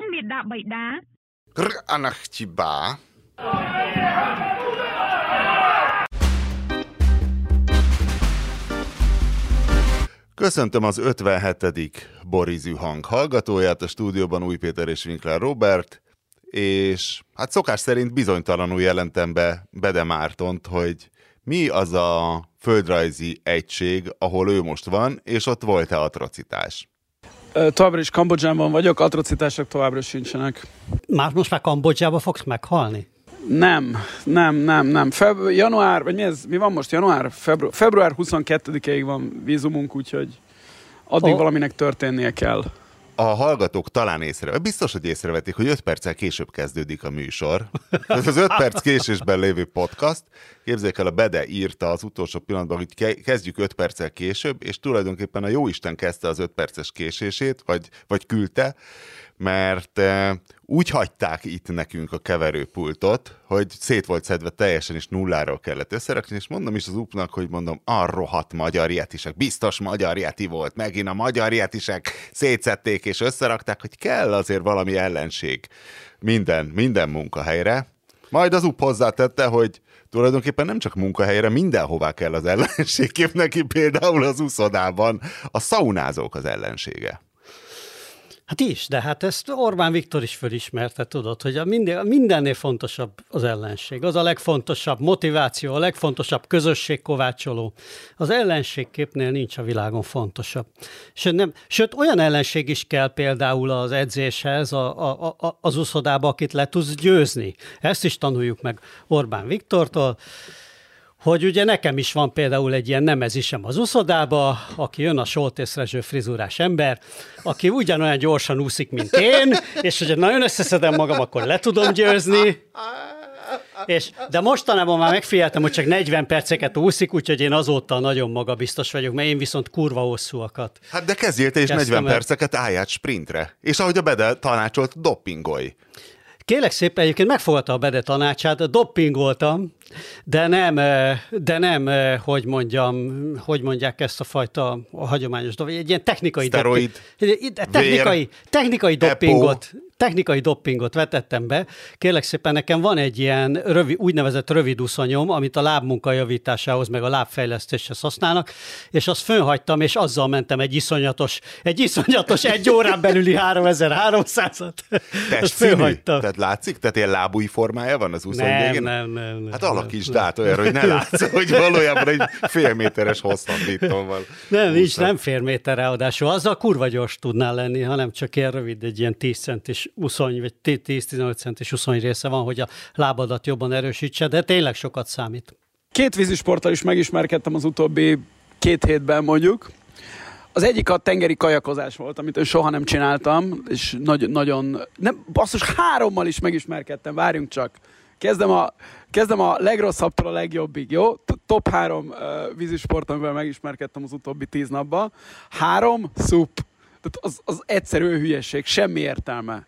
មមេដាបៃតា Gr anachtiba. Köszöntöm az 57. Borizű hang hallgatóját, a stúdióban Új Péter és Winkler Robert, és hát szokás szerint bizonytalanul jelentem be Bede Mártont, hogy mi az a földrajzi egység, ahol ő most van, és ott volt-e atrocitás. Továbbra is Kambodzsában vagyok, atrocitások továbbra sincsenek. Már most már Kambodzsába fogsz meghalni? Nem, nem, nem, nem. Feb- január, vagy mi ez? Mi van most? Január? Febru- február 22-ig van vízumunk, úgyhogy addig Ó. valaminek történnie kell. A hallgatók talán észre, biztos, hogy észrevetik, hogy 5 perccel később kezdődik a műsor. Ez az 5 perc késésben lévő podcast. Képzeljék el, a Bede írta az utolsó pillanatban, hogy ke- kezdjük 5 perccel később, és tulajdonképpen a Jóisten kezdte az 5 perces késését, vagy, vagy küldte, mert e, úgy hagyták itt nekünk a keverőpultot, hogy szét volt szedve teljesen, és nulláról kellett összerakni, és mondom is az upnak, hogy mondom, a rohadt magyar jetisek, biztos magyar jeti volt, megint a magyar jetisek szétszették és összerakták, hogy kell azért valami ellenség minden, minden munkahelyre. Majd az up hozzátette, hogy tulajdonképpen nem csak munkahelyre, mindenhová kell az ellenség, kép neki például az uszodában a szaunázók az ellensége. Hát is, de hát ezt Orbán Viktor is fölismerte, tudod, hogy a minden, mindennél fontosabb az ellenség. Az a legfontosabb motiváció, a legfontosabb közösségkovácsoló. Az ellenségképnél nincs a világon fontosabb. Sőt, nem, sőt olyan ellenség is kell például az edzéshez, a, a, a, az uszodába, akit le tudsz győzni. Ezt is tanuljuk meg Orbán Viktortól hogy ugye nekem is van például egy ilyen nemezisem az uszodába, aki jön a soltészrezső frizurás ember, aki ugyanolyan gyorsan úszik, mint én, és hogyha nagyon összeszedem magam, akkor le tudom győzni. És, de mostanában már megfigyeltem, hogy csak 40 perceket úszik, úgyhogy én azóta nagyon magabiztos vagyok, mert én viszont kurva hosszúakat. Hát de kezdjél te is Kezdtem 40 el. perceket állját sprintre. És ahogy a Bede tanácsolt, doppingolj. Kélek szépen, egyébként megfogadta a Bede tanácsát, doppingoltam, de nem, eh, de nem, eh, hogy mondjam, hogy mondják ezt a fajta a hagyományos dolog, egy ilyen technikai Szteroid, dopping, technikai, vér, technikai doppingot, technikai doppingot vetettem be. Kérlek szépen, nekem van egy ilyen rövi, úgynevezett rövid uszonyom, amit a lábmunka javításához, meg a lábfejlesztéshez használnak, és azt fönhagytam, és azzal mentem egy iszonyatos, egy iszonyatos egy órán belüli 3300-at. Azt Testszínű? Tehát látszik? Tehát ilyen lábúj formája van az úszony Nem, végén? nem, nem, nem. Hát alakítsd át olyan, hogy ne látsz, hogy valójában egy fél méteres hosszabbítón van. Nem, nincs, nem fér méter ráadásul. Azzal kurva gyors tudnál lenni, hanem csak ilyen rövid, egy ilyen 10 centis uszony, vagy 10-15 centis uszony része van, hogy a lábadat jobban erősítse, de tényleg sokat számít. Két vízisporttal is megismerkedtem az utóbbi két hétben mondjuk. Az egyik a tengeri kajakozás volt, amit én soha nem csináltam, és nagy, nagyon, nem, basszus, hárommal is megismerkedtem, várjunk csak. Kezdem a, kezdem a legrosszabbtól a legjobbig, jó? Top három uh, vízisport, amivel megismerkedtem az utóbbi tíz napban. Három, szup. Tehát az, az egyszerű hülyeség, semmi értelme.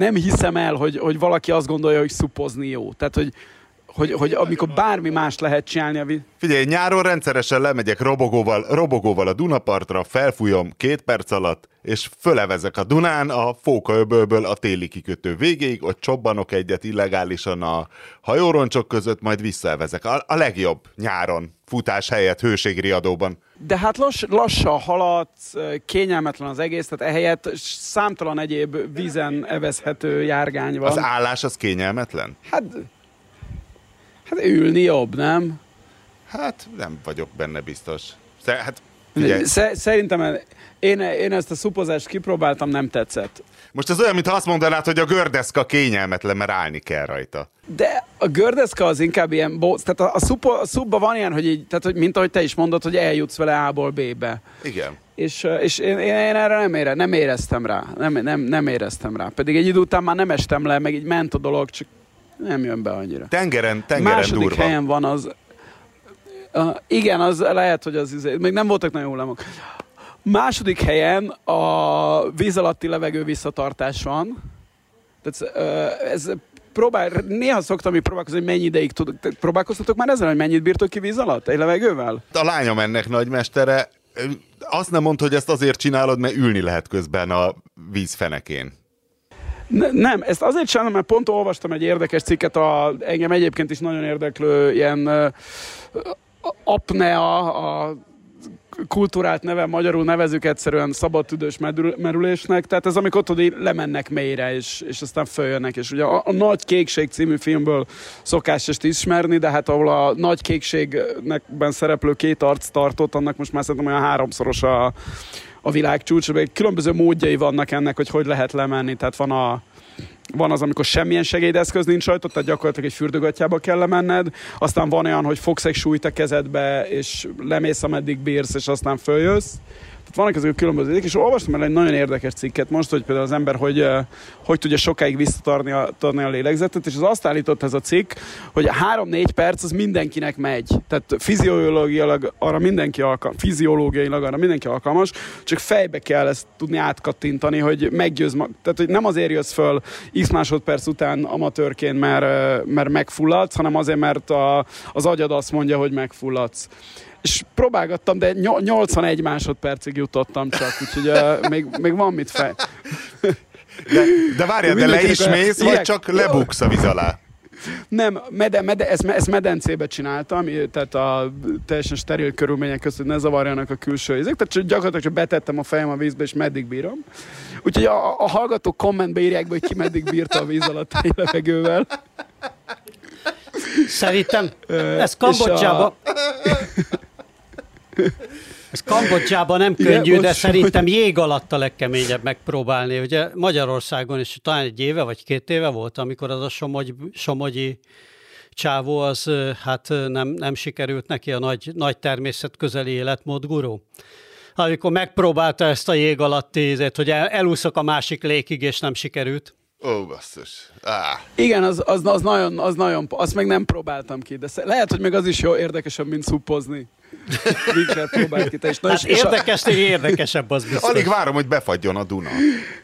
Nem hiszem el, hogy, hogy valaki azt gondolja, hogy szupozni jó. Tehát, hogy, hogy, hogy amikor bármi más lehet csinálni a víz... Figyelj, nyáron rendszeresen lemegyek robogóval, robogóval a Dunapartra, felfújom két perc alatt, és fölevezek a Dunán a Fókaöbölből a téli kikötő végéig, ott csobbanok egyet illegálisan a hajóroncsok között, majd visszaevezek. A, a legjobb nyáron, futás helyett, hőségriadóban. De hát lass, lassan haladsz, kényelmetlen az egész, tehát ehelyett számtalan egyéb vízen evezhető járgány van. Az állás az kényelmetlen? Hát, hát ülni jobb, nem? Hát nem vagyok benne biztos. Hát figyelj, Szerintem én, én ezt a szupozást kipróbáltam, nem tetszett. most ez olyan, mintha azt mondanád, hogy a gördeszka kényelmetlen, mert állni kell rajta. De a gördeszka az inkább ilyen, bo- tehát a, a, szupo, a szupba van ilyen, hogy így, tehát hogy, mint ahogy te is mondod, hogy eljutsz vele A-ból B-be. Igen. És, és én, én, én erre nem, ére, nem éreztem rá. Nem, nem, nem éreztem rá. Pedig egy idő után már nem estem le, meg így ment a dolog, csak nem jön be annyira. Tengeren, tengeren Második durva. helyen van az... Uh, igen, az lehet, hogy az izé, még nem voltak nagyon hullámok. Második helyen a víz alatti levegő visszatartás van. Tehát, uh, ez próbál, néha szoktam így próbálkozni, hogy mennyi ideig tudok. Próbálkoztatok már ezzel, hogy mennyit bírtok ki víz alatt? Egy levegővel? A lányom ennek nagymestere. Azt nem mondta, hogy ezt azért csinálod, mert ülni lehet közben a víz fenekén. Ne, nem, ezt azért csinálom, mert pont olvastam egy érdekes cikket, a, engem egyébként is nagyon érdeklő ilyen apnea, a kultúrált neve, magyarul nevezük egyszerűen szabadtüdős merülésnek, tehát ez amikor tudod, lemennek mélyre, és, és aztán följönnek, és ugye a, a Nagy Kékség című filmből szokás ezt ismerni, de hát ahol a Nagy Kékségnek szereplő két arc tartott, annak most már szerintem olyan háromszoros a, a világ csúcs, különböző módjai vannak ennek, hogy hogy lehet lemenni, tehát van a van az, amikor semmilyen segédeszköz nincs rajta, tehát gyakorlatilag egy fürdőgatjába kell lemenned, aztán van olyan, hogy fogsz egy súlyt a kezedbe, és lemész, ameddig bírsz, és aztán följössz. Tehát vannak ezek a különböző és olvastam el egy nagyon érdekes cikket most, hogy például az ember hogy, hogy tudja sokáig visszatarni a, tarni a lélegzetet, és az azt állított ez a cikk, hogy a 3-4 perc az mindenkinek megy. Tehát fiziológiailag arra mindenki alkalmas, fiziológiailag arra mindenki alkalmas, csak fejbe kell ezt tudni átkattintani, hogy meggyőz, tehát hogy nem azért jössz föl x másodperc után amatőrként, mert, mert megfulladsz, hanem azért, mert a, az agyad azt mondja, hogy megfulladsz és próbálgattam, de 81 másodpercig jutottam csak, úgyhogy uh, még, még van mit fej. De, de várjál, de le is mész, vagy csak lebuksz a víz alá? Nem, mede, mede, ezt, ezt medencébe csináltam, tehát a teljesen steril körülmények között, hogy ne zavarjanak a külső ízek, tehát csak gyakorlatilag csak betettem a fejem a vízbe, és meddig bírom. Úgyhogy a, a hallgatók kommentbe írják be, hogy ki meddig bírta a víz alatt a levegővel. Szerintem ez Kambodzsába... A... Ez Kambodzsában nem könnyű, Igen, de szerintem jég alatt a legkeményebb megpróbálni. Ugye Magyarországon is talán egy éve vagy két éve volt, amikor az a Somogy, Somogyi csávó az hát nem, nem sikerült neki a nagy, nagy természet közeli életmód gurú. Amikor megpróbálta ezt a jég alatti ízét, hogy el, elúszok a másik lékig, és nem sikerült. Ó, basszus. Ah. Igen, az, az, az, nagyon, az nagyon, azt még nem próbáltam ki, de lehet, hogy még az is jó érdekesebb, mint szupozni. Winkler próbált ki. Na, hát és, érdekes, és a... érdekesebb az biztos. Alig várom, hogy befagyjon a Duna.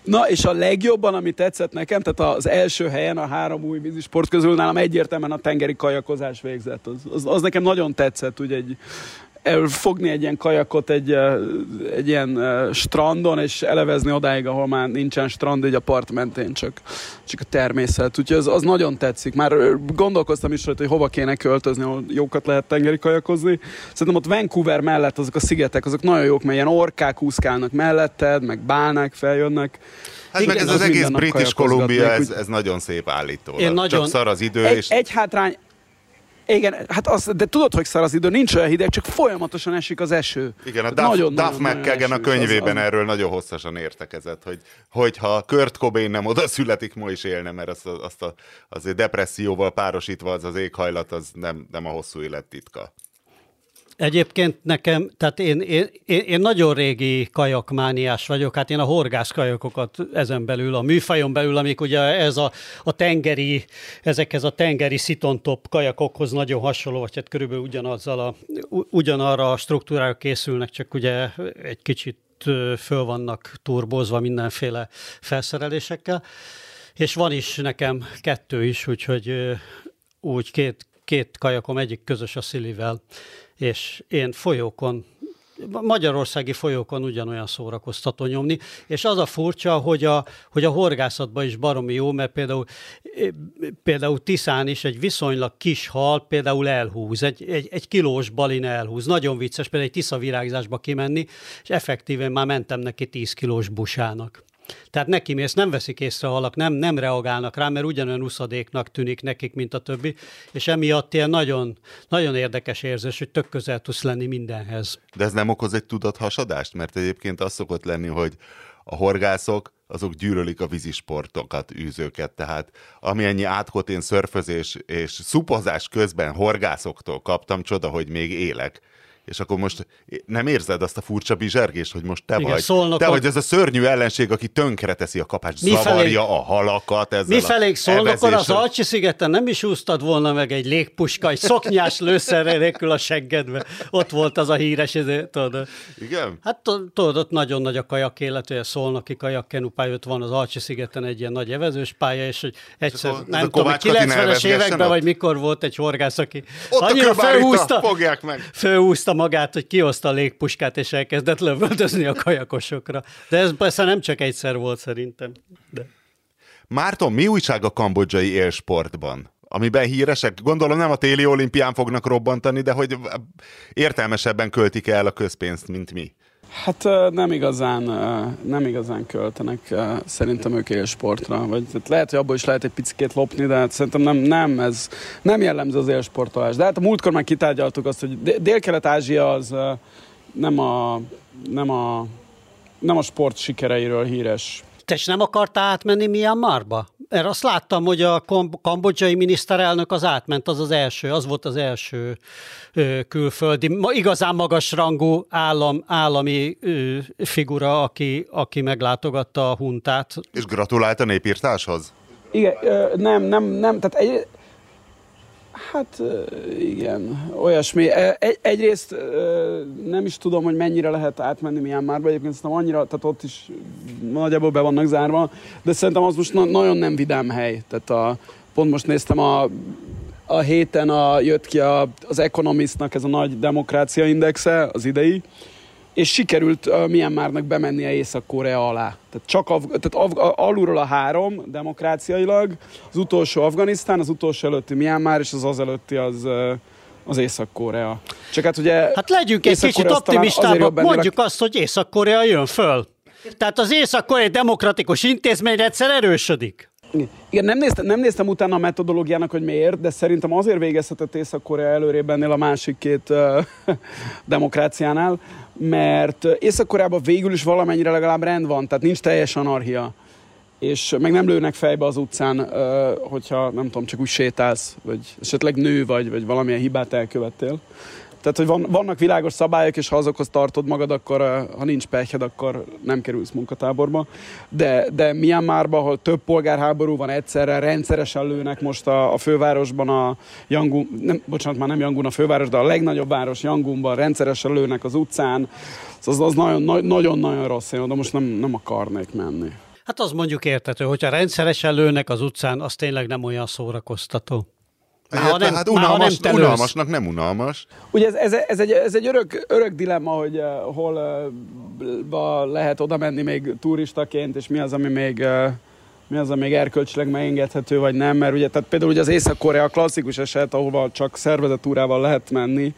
Na, és a legjobban, ami tetszett nekem, tehát az első helyen a három új vízisport közül nálam egyértelműen a tengeri kajakozás végzett. Az, az, az nekem nagyon tetszett, ugye egy fogni egy ilyen kajakot egy, egy ilyen strandon, és elevezni odáig, ahol már nincsen strand, egy a part mentén, csak, csak a természet. Úgyhogy az, az nagyon tetszik. Már gondolkoztam is rajta, hogy hova kéne költözni, ahol jókat lehet tengeri kajakozni. Szerintem ott Vancouver mellett azok a szigetek, azok nagyon jók, mert ilyen orkák úszkálnak melletted, meg bálnák feljönnek. Hát Igen, meg ez az, az egész British Columbia, ez, ez nagyon szép állító. Nagyon... Csak szar az idő. Egy, és... egy hátrány, igen, hát az, de tudod, hogy száraz idő, nincs olyan hideg, csak folyamatosan esik az eső. Igen, a Duff, nagyon, Duff nagyon, McKagan a könyvében az, erről nagyon hosszasan értekezett, hogy hogyha Kurt Cobain nem oda születik, ma is élne, mert azt, azt a, azért depresszióval párosítva az az éghajlat, az nem, nem a hosszú élet titka. Egyébként nekem, tehát én, én, én nagyon régi kajakmániás vagyok, hát én a horgász kajakokat ezen belül, a műfajon belül, amik ugye ez a, a tengeri, ezekhez a tengeri szitontop kajakokhoz nagyon hasonló, vagy hát körülbelül ugyanazzal a, ugyanarra a struktúrára készülnek, csak ugye egy kicsit föl vannak turbozva mindenféle felszerelésekkel. És van is nekem kettő is, úgyhogy úgy két, két kajakom, egyik közös a Szilivel, és én folyókon magyarországi folyókon ugyanolyan szórakoztató nyomni, és az a furcsa, hogy a, hogy a horgászatban is baromi jó, mert például, például Tiszán is egy viszonylag kis hal például elhúz, egy, egy, egy kilós balin elhúz. Nagyon vicces például egy Tisza virágzásba kimenni, és effektíven már mentem neki 10 kilós busának. Tehát neki mész, nem veszik észre a halak, nem, nem reagálnak rá, mert ugyanolyan uszadéknak tűnik nekik, mint a többi, és emiatt ilyen nagyon, nagyon érdekes érzés, hogy tök közel tudsz lenni mindenhez. De ez nem okoz egy tudathasadást? Mert egyébként az szokott lenni, hogy a horgászok azok gyűlölik a vízisportokat, űzőket, tehát ennyi átkotén szörfözés és szupozás közben horgászoktól kaptam, csoda, hogy még élek és akkor most nem érzed azt a furcsa bizsergést, hogy most te Igen, vagy. Szólnok, te vagy ez a szörnyű ellenség, aki teszi a kapást, mi zavarja a halakat ezzel Mi felé szólnokon az Alcsi szigeten nem is úsztad volna meg egy légpuska, egy szoknyás lőszerrel nélkül a seggedbe. Ott volt az a híres, tudod. Igen? Hát tudod, ott nagyon nagy a kajak élet, hogy a szolnoki kajak kenupálya, ott van az Alcsi szigeten egy ilyen nagy evezős pálya, és hogy egyszer, ez nem tudom, 90-es években, vagy mikor volt egy horgász, aki ott annyira felhúzta, fogják meg. felhúzta magát, hogy kihozta a légpuskát, és elkezdett lövöldözni a kajakosokra. De ez persze nem csak egyszer volt szerintem. De. Márton, mi újság a kambodzsai élsportban? Amiben híresek, gondolom nem a téli olimpián fognak robbantani, de hogy értelmesebben költik el a közpénzt, mint mi. Hát nem igazán, nem igazán költenek szerintem ők élsportra. Vagy tehát lehet, hogy abból is lehet egy picit lopni, de hát szerintem nem, nem, ez nem jellemző az élsportolás. De hát a múltkor már kitárgyaltuk azt, hogy Dél-Kelet-Ázsia az nem a, nem a, nem a sport sikereiről híres. Te nem akartál átmenni Myanmarba? Mert azt láttam, hogy a kambodzsai miniszterelnök az átment, az az első, az volt az első ö, külföldi, ma, igazán magas rangú állam, állami ö, figura, aki, aki meglátogatta a huntát. És gratulált a népírtáshoz? Igen, nem, nem, nem, tehát egy, Hát igen, olyasmi. Egy, egyrészt nem is tudom, hogy mennyire lehet átmenni Myanmarba, egyébként szerintem annyira, tehát ott is nagyjából be vannak zárva, de szerintem az most na- nagyon nem vidám hely. Tehát a, pont most néztem a, a héten a, jött ki a, az Economistnak ez a nagy demokrácia indexe, az idei, és sikerült uh, Myanmarnak bemennie Észak-Korea alá. Tehát csak Af- tehát Af- alulról a három demokráciailag, az utolsó Afganisztán, az utolsó előtti Myanmar, és az az előtti az, uh, az Észak-Korea. Csak hát ugye... Hát legyünk egy kicsit optimistábbak, mondjuk azt, hogy Észak-Korea jön föl. Tehát az észak-koreai demokratikus intézményrendszer erősödik. Igen, nem néztem, nem néztem utána a metodológiának, hogy miért, de szerintem azért végezhetett Észak-Korea előrébb ennél a másik két uh, demokráciánál, mert Észak-Koreában végül is valamennyire legalább rend van, tehát nincs teljes anarchia. És meg nem lőnek fejbe az utcán, uh, hogyha nem tudom, csak úgy sétálsz, vagy esetleg nő vagy, vagy valamilyen hibát elkövettél. Tehát, hogy van, vannak világos szabályok, és ha azokhoz tartod magad, akkor ha nincs pekhed, akkor nem kerülsz munkatáborba. De, de Myanmarban, ahol több polgárháború van egyszerre, rendszeresen lőnek most a, a fővárosban, a Yangon, nem, bocsánat, már nem Yangon a főváros, de a legnagyobb város Yangonban rendszeresen lőnek az utcán. Az, az nagyon-nagyon rossz, én oda most nem, nem akarnék menni. Hát az mondjuk értető, hogyha rendszeresen lőnek az utcán, az tényleg nem olyan szórakoztató. Hát, nem, hát unalmas, nem unalmasnak nem unalmas. Ugye ez, ez, ez, egy, ez egy örök, örök dilemma, hogy uh, hol uh, lehet oda menni még turistaként, és mi az, ami még uh, mi az, ami még erkölcsileg megengedhető, vagy nem, mert ugye, tehát például ugye az Észak-Korea klasszikus eset, ahova csak szervezett túrával lehet menni,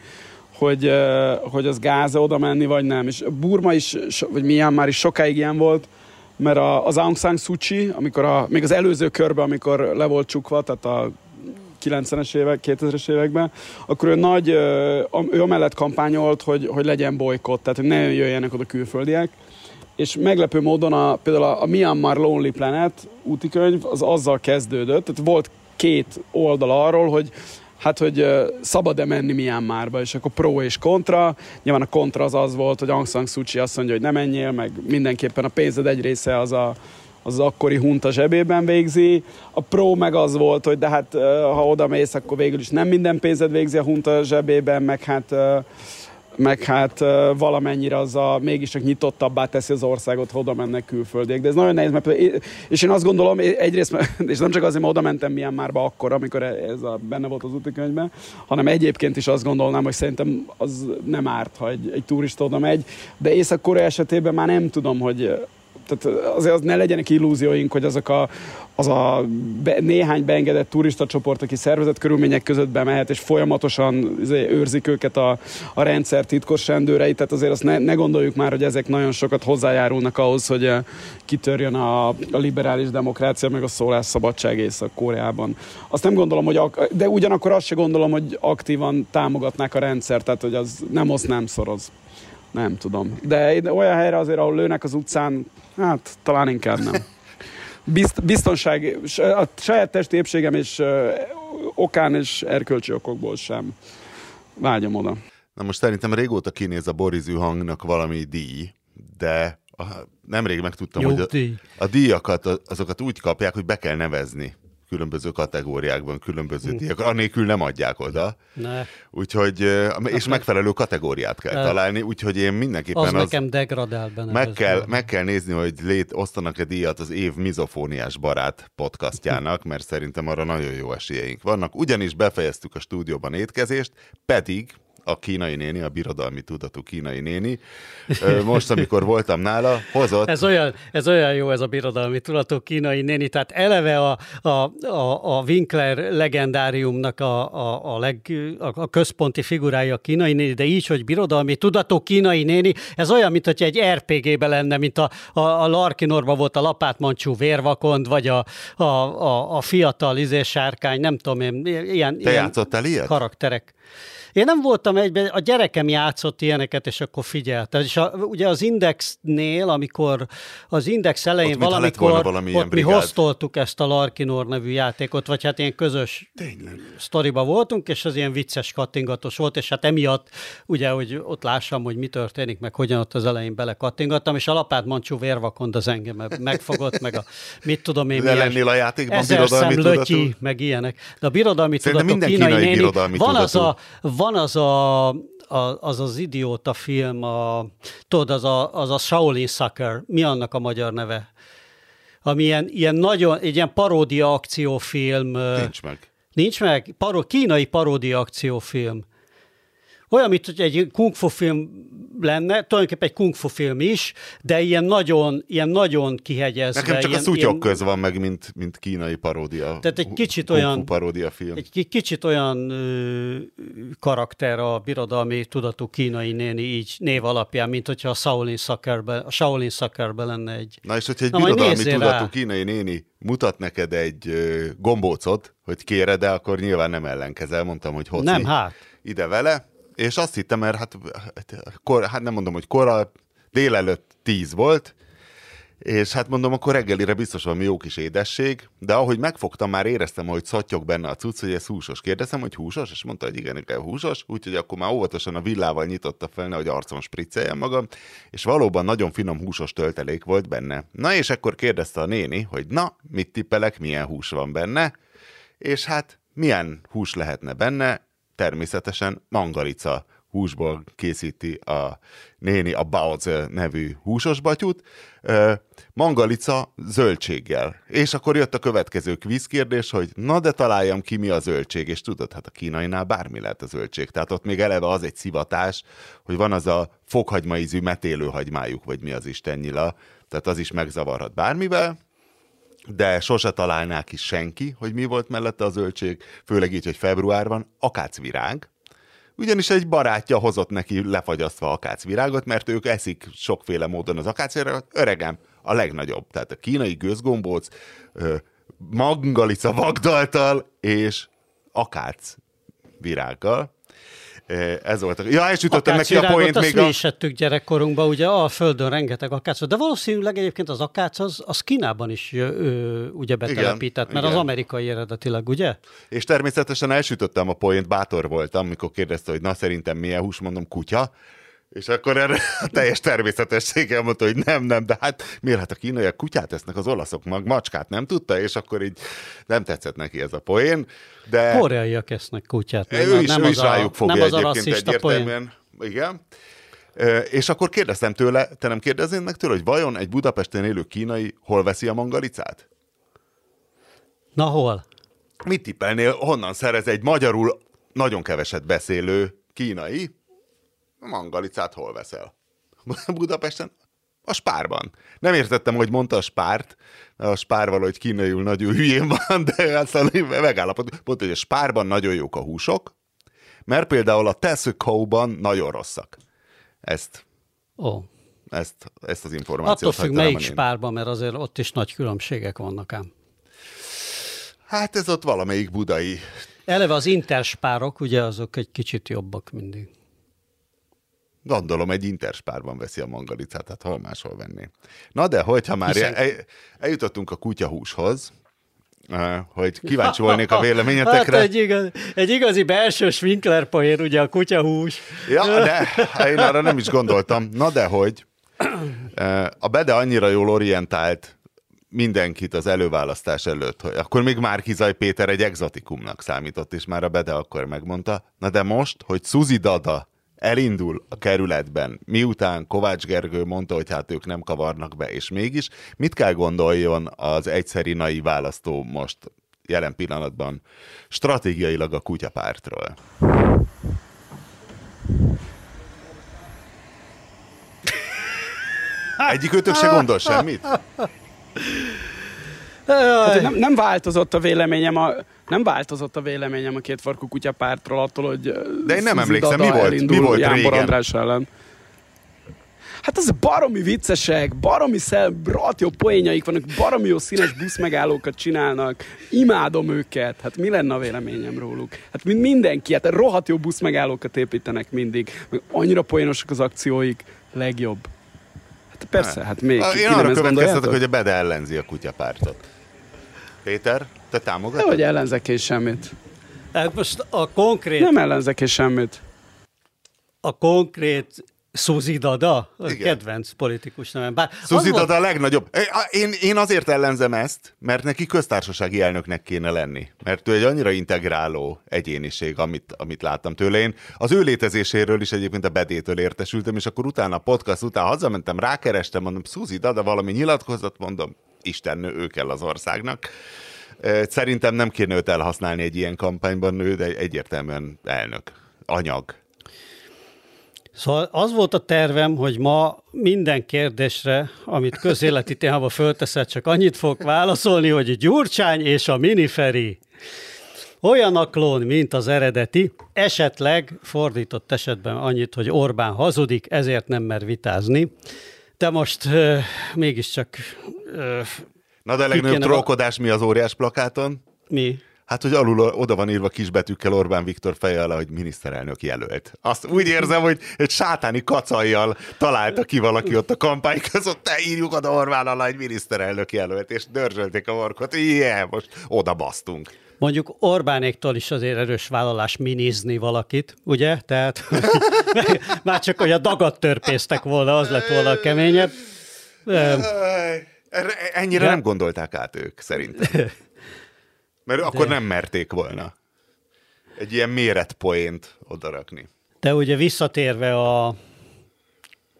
hogy, uh, hogy az gáza oda menni, vagy nem. És Burma is, vagy milyen már is sokáig ilyen volt, mert a, az Aung San Suu Kyi, amikor a, még az előző körben, amikor le volt csukva, tehát a 90-es évek, 2000-es években, akkor ő nagy, ő amellett kampányolt, hogy, hogy legyen bolykott, tehát hogy ne jöjjenek oda külföldiek. És meglepő módon a, például a, Myanmar Lonely Planet útikönyv az azzal kezdődött, tehát volt két oldal arról, hogy hát, hogy szabad-e menni Myanmarba, és akkor pro és kontra. Nyilván a kontra az az volt, hogy Aung San Suu Kyi azt mondja, hogy nem menjél, meg mindenképpen a pénzed egy része az a, az akkori hunta zsebében végzi. A pro meg az volt, hogy de hát ha oda mész, akkor végül is nem minden pénzed végzi a hunta zsebében, meg hát meg hát valamennyire az a mégiscsak nyitottabbá teszi az országot, ha oda mennek külföldiek. De ez nagyon nehéz, mert és én azt gondolom, egyrészt, és nem csak azért, mert oda mentem milyen márba akkor, amikor ez a, benne volt az útikönyvben, hanem egyébként is azt gondolnám, hogy szerintem az nem árt, ha egy, egy turista oda megy. De Észak-Korea esetében már nem tudom, hogy tehát azért az ne legyenek illúzióink, hogy azok a, az a be, néhány beengedett turista csoport, aki szervezett körülmények között bemehet, és folyamatosan izé, őrzik őket a, a rendszer titkos rendőrei, tehát azért azt ne, ne gondoljuk már, hogy ezek nagyon sokat hozzájárulnak ahhoz, hogy eh, kitörjön a, a liberális demokrácia, meg a szólásszabadság Észak-Koreában. Azt nem gondolom, hogy ak- de ugyanakkor azt se gondolom, hogy aktívan támogatnák a rendszer, tehát hogy az nem osz, nem szoroz. Nem tudom. De olyan helyre azért, ahol lőnek az utcán, hát talán inkább nem. Bizt, biztonság, a saját testi épségem és okán és erkölcsi okokból sem vágyom oda. Na most szerintem régóta kinéz a borizű hangnak valami díj, de a, nemrég megtudtam, Jó hogy a, a díjakat, azokat úgy kapják, hogy be kell nevezni különböző kategóriákban, különböző díjak, anélkül nem adják oda. Ne. Úgyhogy, és megfelelő kategóriát kell ne. találni, úgyhogy én mindenképpen az, az nekem degradál benne. Meg kell, meg kell nézni, hogy lét, osztanak-e díjat az év mizofóniás barát podcastjának, mert szerintem arra nagyon jó esélyeink vannak. Ugyanis befejeztük a stúdióban étkezést, pedig a kínai néni, a birodalmi tudatú kínai néni, most, amikor voltam nála, hozott... Ez olyan, ez olyan jó, ez a birodalmi tudatú kínai néni, tehát eleve a, a, a, a Winkler legendáriumnak a, a, a, leg, a, a központi figurája a kínai néni, de így, hogy birodalmi tudatú kínai néni, ez olyan, mint hogy egy RPG-be lenne, mint a, a, a Larkinorban volt a lapátmancsú vérvakond, vagy a, a, a, a fiatal izés sárkány, nem tudom én, ilyen, Te ilyen játszottál ilyet? karakterek. Én nem voltam egyben, a gyerekem játszott ilyeneket, és akkor figyelte. És a, ugye az Indexnél, amikor az Index elején Ott valamikor, valami ott mi brigád. hoztoltuk ezt a Larkinor nevű játékot, vagy hát ilyen közös Tényleg. sztoriba voltunk, és az ilyen vicces kattingatos volt, és hát emiatt ugye, hogy ott lássam, hogy mi történik, meg hogyan ott az elején bele kattingattam, és a lapát mancsú vérvakond az engem megfogott, meg a mit tudom én, De milyen lennél a játékban birodalmi lötyi, meg ilyenek. De a birodalmi Szerintem tudatú kínai, kínai néni, birodalmi van az, tudatú. a, van az a, a, az az idióta film, a, tudod, az a, az a Shaolin Sucker, mi annak a magyar neve? Ami ilyen, ilyen nagyon, egy ilyen paródia akciófilm. Nincs meg. Nincs meg? Paró, kínai paródia akciófilm. Olyan, mint hogy egy kung fu film lenne, tulajdonképpen egy kung fu film is, de ilyen nagyon, ilyen nagyon kihegyezve. Nekem csak ilyen, a szutyok ilyen, köz van meg, mint, mint kínai paródia. Tehát egy kicsit olyan- paródia film. Egy ki- kicsit olyan ö, karakter a birodalmi tudatú kínai néni így név alapján, mint hogyha a Shaolin Suckerben, a Shaolin Suckerben lenne egy. Na és hogyha egy Na, birodalmi tudatú rá. kínai néni mutat neked egy ö, gombócot, hogy kéred, de akkor nyilván nem ellenkezel, mondtam, hogy hoci. Nem, hát. Ide vele, és azt hittem, mert hát, kor, hát nem mondom, hogy kora, délelőtt tíz volt, és hát mondom, akkor reggelire biztos valami jó kis édesség, de ahogy megfogtam, már éreztem, hogy szattyog benne a cucc, hogy ez húsos. Kérdeztem, hogy húsos, és mondta, hogy igen, igen, húsos, úgyhogy akkor már óvatosan a villával nyitotta fel, nehogy arcon spricceljem magam, és valóban nagyon finom húsos töltelék volt benne. Na és akkor kérdezte a néni, hogy na, mit tippelek, milyen hús van benne, és hát milyen hús lehetne benne? Természetesen mangalica húsból készíti a néni a Baozi nevű húsos batyut, Ö, mangalica zöldséggel. És akkor jött a következő kvíz kérdés, hogy na de találjam ki, mi a zöldség, és tudod, hát a kínainál bármi lehet a zöldség. Tehát ott még eleve az egy szivatás, hogy van az a fokhagyma ízű metélőhagymájuk, vagy mi az istennyila, tehát az is megzavarhat bármivel, de sose találná ki senki, hogy mi volt mellette a zöldség, főleg így, hogy február van, akácvirág, ugyanis egy barátja hozott neki lefagyasztva akácvirágot, mert ők eszik sokféle módon az akácvirágot. Öregem, a legnagyobb. Tehát a kínai gőzgombóc, mangalica vagdaltal és akác virággal. Ez volt. a- Ja, és ütöttem neki a poént még mi a... is ettük gyerekkorunkban, ugye a földön rengeteg akác volt, de valószínűleg egyébként az akác az, az Kínában is ö, ugye betelepített, mert igen. az amerikai eredetileg, ugye? És természetesen elsütöttem a poént, bátor voltam, amikor kérdezte, hogy na szerintem milyen hús, mondom kutya. És akkor erre a teljes természetességgel mondta, hogy nem, nem, de hát miért hát a kínaiak kutyát esznek, az olaszok mag macskát nem tudta, és akkor így nem tetszett neki ez a poén. De Koreaiak esznek kutyát. ő is, nem ő az is a, rájuk fogja nem az a egyébként rasszista poén. egyértelműen. Igen. És akkor kérdeztem tőle, te nem kérdeznéd meg tőle, hogy vajon egy Budapesten élő kínai hol veszi a mangalicát? Na hol? Mit tippelnél, honnan szerez egy magyarul nagyon keveset beszélő kínai? Mangalicát hol veszel? Budapesten? A spárban. Nem értettem, hogy mondta a spárt, a spár valahogy kínaiul nagyon hülyén van, de aztán megállapodott. Mondta, hogy a spárban nagyon jók a húsok, mert például a Tesco-ban nagyon rosszak. Ezt, Ó. ezt, ezt az információt Attól függ, melyik spárban, mert azért ott is nagy különbségek vannak ám. Hát ez ott valamelyik budai. Eleve az interspárok, ugye azok egy kicsit jobbak mindig. Gondolom, egy interspárban veszi a mangalicát, tehát hol máshol venné. Na de, hogyha már Hiszen- el, eljutottunk a kutyahúshoz, eh, hogy kíváncsi volnék a Hát véleményetekre. egy, igaz, egy igazi belső Winkler poén, ugye a kutyahús. Ja, de én arra nem is gondoltam. Na de, hogy eh, a Bede annyira jól orientált mindenkit az előválasztás előtt, hogy akkor még Márkizaj Péter egy exotikumnak számított, és már a Bede akkor megmondta. Na de most, hogy Suzi Dada elindul a kerületben, miután Kovács Gergő mondta, hogy hát ők nem kavarnak be, és mégis, mit kell gondoljon az egyszeri nai választó most jelen pillanatban stratégiailag a kutyapártról? Egyikőtök se gondol semmit? Hát, nem, nem változott a véleményem a nem változott a véleményem a két farkú kutya pártról attól, hogy De én nem emlékszem, mi volt, mi volt Jánbor régen? András ellen. Hát az baromi viccesek, baromi szel, rohadt jó poénjaik vannak, baromi jó színes buszmegállókat csinálnak, imádom őket, hát mi lenne a véleményem róluk? Hát mind mindenki, hát rohadt jó buszmegállókat építenek mindig, meg annyira poénosak az akcióik, legjobb. Hát persze, hát még. Én arra ezt következtetek, hogy a Bede ellenzi a kutyapártot. Péter, te támogatod? Nehogy ellenzek én semmit. Hát most a konkrét, Nem ellenzek én semmit. a konkrét Suzi Dada, a Igen. kedvenc politikus nevem. Bár Suzi Dada a legnagyobb. Én, én azért ellenzem ezt, mert neki köztársasági elnöknek kéne lenni. Mert ő egy annyira integráló egyéniség, amit, amit láttam tőle. Én az ő létezéséről is egyébként a bedétől értesültem, és akkor utána a podcast után hazamentem, rákerestem, mondom, Suzi Dada valami nyilatkozat, mondom, Istennő, ő kell az országnak. Szerintem nem kéne őt elhasználni egy ilyen kampányban, ő de egyértelműen elnök, anyag. Szóval az volt a tervem, hogy ma minden kérdésre, amit közéleti témában fölteszed, csak annyit fog válaszolni, hogy Gyurcsány és a miniferi olyan a klón, mint az eredeti, esetleg fordított esetben annyit, hogy Orbán hazudik, ezért nem mer vitázni. De most euh, mégiscsak euh, Na de a legnagyobb trollkodás mi az óriás plakáton? mi? Hát, hogy alul oda van írva kisbetűkkel Orbán Viktor feje alá, hogy miniszterelnök jelölt. Azt úgy érzem, hogy egy sátáni kacajjal találta ki valaki ott a kampány között, te írjuk oda Orbán alá egy miniszterelnök jelölt, és dörzsölték a markot. Igen, most oda basztunk. Mondjuk Orbánéktól is azért erős vállalás minizni valakit, ugye? Tehát már csak, hogy a dagat törpésztek volna, az lett volna a keményebb. Erre, ennyire De- nem gondolták át ők, szerintem. Mert akkor nem merték volna egy ilyen méretpoént odarakni. De ugye visszatérve a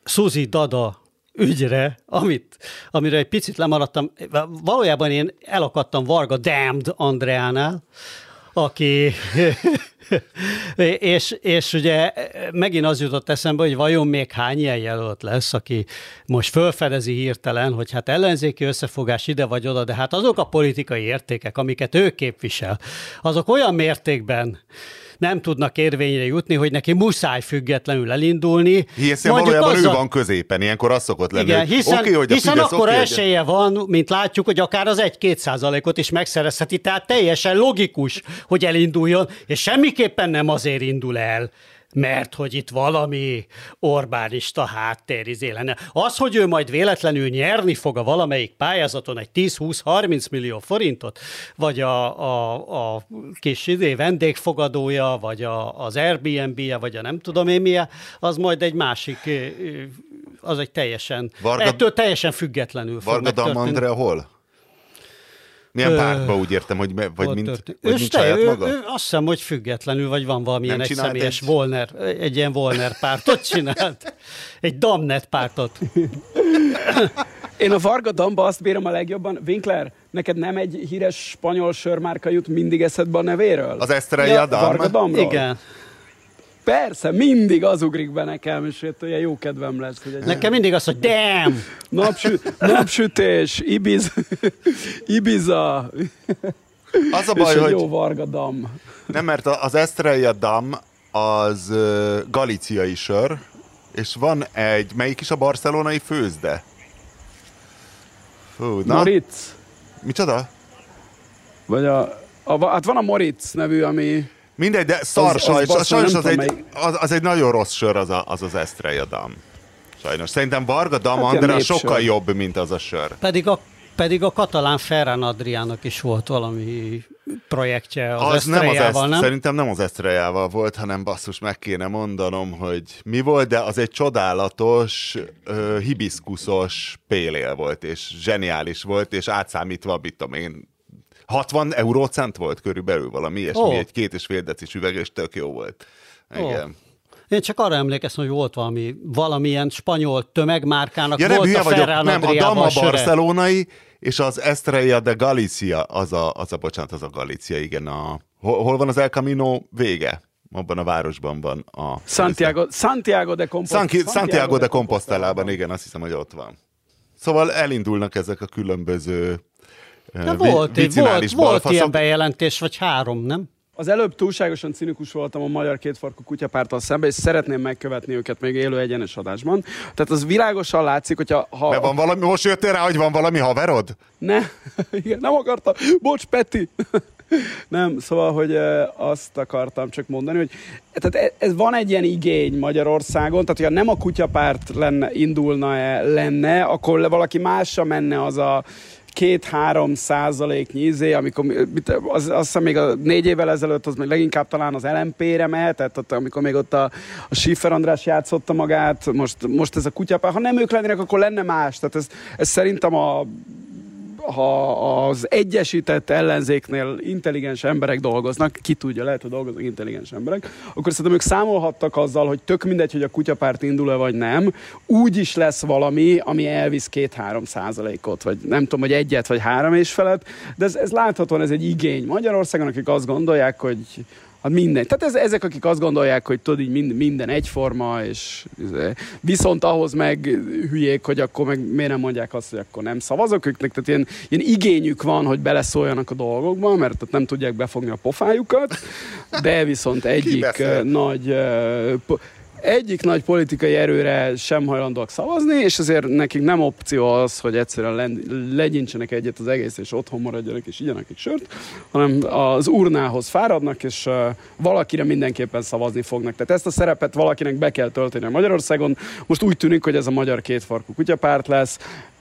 Suzi Dada ügyre, amit, amire egy picit lemaradtam, valójában én elakadtam Varga Damned Andreánál, aki, és, és ugye megint az jutott eszembe, hogy vajon még hány ilyen jelölt lesz, aki most fölfedezi hirtelen, hogy hát ellenzéki összefogás ide vagy oda, de hát azok a politikai értékek, amiket ő képvisel, azok olyan mértékben nem tudnak érvényre jutni, hogy neki muszáj függetlenül elindulni. Hiszen Mondjuk valójában azzal- ő van középen, ilyenkor az szokott lenni. igen, hogy hiszen, oké, hogy a hiszen Fidesz, akkor oké, hogy- esélye van, mint látjuk, hogy akár az 1-2 százalékot is megszerezheti, tehát teljesen logikus, hogy elinduljon, és semmiképpen nem azért indul el, mert hogy itt valami Orbánista háttérizé lenne. Az, hogy ő majd véletlenül nyerni fog a valamelyik pályázaton egy 10-20-30 millió forintot, vagy a, a, a kis idé vendégfogadója, vagy a, az Airbnb-je, vagy a nem tudom én milyen, az majd egy másik, az egy teljesen, Varga- ettől teljesen függetlenül fog Varga Dam megtörténni. Andrea hol? Milyen pártba úgy értem, hogy, me- vagy mint, történt? vagy Ő mint te- saját ő, maga? Ő, azt hiszem, hogy függetlenül, vagy van valamilyen egy személyes egy- Volner, egy ilyen Volner pártot csinált. Egy Damnet pártot. Én a Varga Damba azt bírom a legjobban. Winkler, neked nem egy híres spanyol sörmárka jut mindig eszedbe a nevéről? Az Estrella Dam? Varga Damról? Igen. Persze, mindig az ugrik be nekem, és hát olyan jó kedvem lesz. Hogy egy Nekem mindig az, hogy damn! napsü- napsütés, Ibiza, Ibiza Az a és baj, egy hogy jó Varga Dam. nem, mert az Estrella Dam az galiciai sör, és van egy, melyik is a barcelonai főzde? Fú, na, Moritz? micsoda? Vagy a, a, hát van a Moritz nevű, ami... Mindegy, de szar az sajnos, basszus, sajnos az, egy, az, az egy nagyon rossz sör, az a, az, az Estrella Dam. Sajnos. Szerintem Varga Dam Hát népsör. sokkal jobb, mint az a sör. Pedig a, pedig a katalán Ferran Adriának is volt valami projektje az, Az nem az ezt, nem? szerintem nem az Estrellával volt, hanem basszus, meg kéne mondanom, hogy mi volt, de az egy csodálatos, uh, hibiszkuszos pélél volt, és zseniális volt, és átszámítva, mit tudom én, 60 eurócent volt körülbelül valami ilyesmi, Ó. egy két és fél decis üveg, és tök jó volt. Igen. Én csak arra emlékeztem, hogy volt valami, valamilyen spanyol tömegmárkának Ja, nem volt hülye a vagyok, nem, a Dama söre. barcelonai, és az Estrella de Galicia, az a, az a, bocsánat, az a Galicia, igen, a, hol, hol van az El Camino vége? Abban a városban van a... Santiago, Santiago de Compostela. Sanki, Santiago de Compostelában, igen, azt hiszem, hogy ott van. Szóval elindulnak ezek a különböző Na, volt, volt, volt ilyen bejelentés, vagy három, nem? Az előbb túlságosan cinikus voltam a magyar kétfarkú kutyapárttal szemben, és szeretném megkövetni őket még élő egyenes adásban. Tehát az világosan látszik, hogyha... Ha, De van valami, most jöttél rá, hogy van valami haverod? Ne, igen, nem akartam. Bocs, Peti! nem, szóval, hogy azt akartam csak mondani, hogy tehát ez van egy ilyen igény Magyarországon, tehát hogyha nem a kutyapárt lenne, indulna -e, lenne, akkor valaki másra menne az a két-három százaléknyi izé, amikor az, azt hiszem még a négy évvel ezelőtt az még leginkább talán az LMP-re mehetett, ott, amikor még ott a, a Schiffer András játszotta magát, most, most ez a kutyapár, ha nem ők lennének, akkor lenne más. Tehát ez, ez szerintem a ha az egyesített ellenzéknél intelligens emberek dolgoznak, ki tudja, lehet, hogy dolgoznak intelligens emberek, akkor szerintem ők számolhattak azzal, hogy tök mindegy, hogy a kutyapárt indul-e vagy nem, úgy is lesz valami, ami elvisz két-három százalékot, vagy nem tudom, hogy egyet vagy három és felett, de ez, ez láthatóan ez egy igény Magyarországon, akik azt gondolják, hogy Hát minden. Tehát ez, ezek, akik azt gondolják, hogy tudod, így minden, minden egyforma, és viszont ahhoz meg hülyék, hogy akkor meg miért nem mondják azt, hogy akkor nem szavazok őknek, tehát ilyen, ilyen igényük van, hogy beleszóljanak a dolgokba, mert tehát nem tudják befogni a pofájukat, de viszont egyik nagy egyik nagy politikai erőre sem hajlandóak szavazni, és ezért nekik nem opció az, hogy egyszerűen legyintsenek egyet az egész, és otthon maradjanak, és igyanak egy sört, hanem az urnához fáradnak, és valakire mindenképpen szavazni fognak. Tehát ezt a szerepet valakinek be kell tölteni a Magyarországon. Most úgy tűnik, hogy ez a magyar kétfarkú kutyapárt lesz,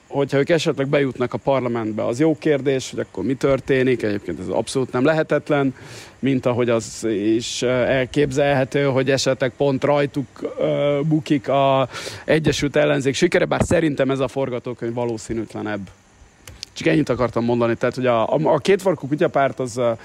hogyha ők esetleg bejutnak a parlamentbe, az jó kérdés, hogy akkor mi történik, egyébként ez abszolút nem lehetetlen, mint ahogy az is elképzelhető, hogy esetleg pont rajtuk uh, bukik a Egyesült Ellenzék sikere, bár szerintem ez a forgatókönyv valószínűtlenebb. Csak ennyit akartam mondani, tehát hogy a, a, a kétfarkú kutyapárt az uh,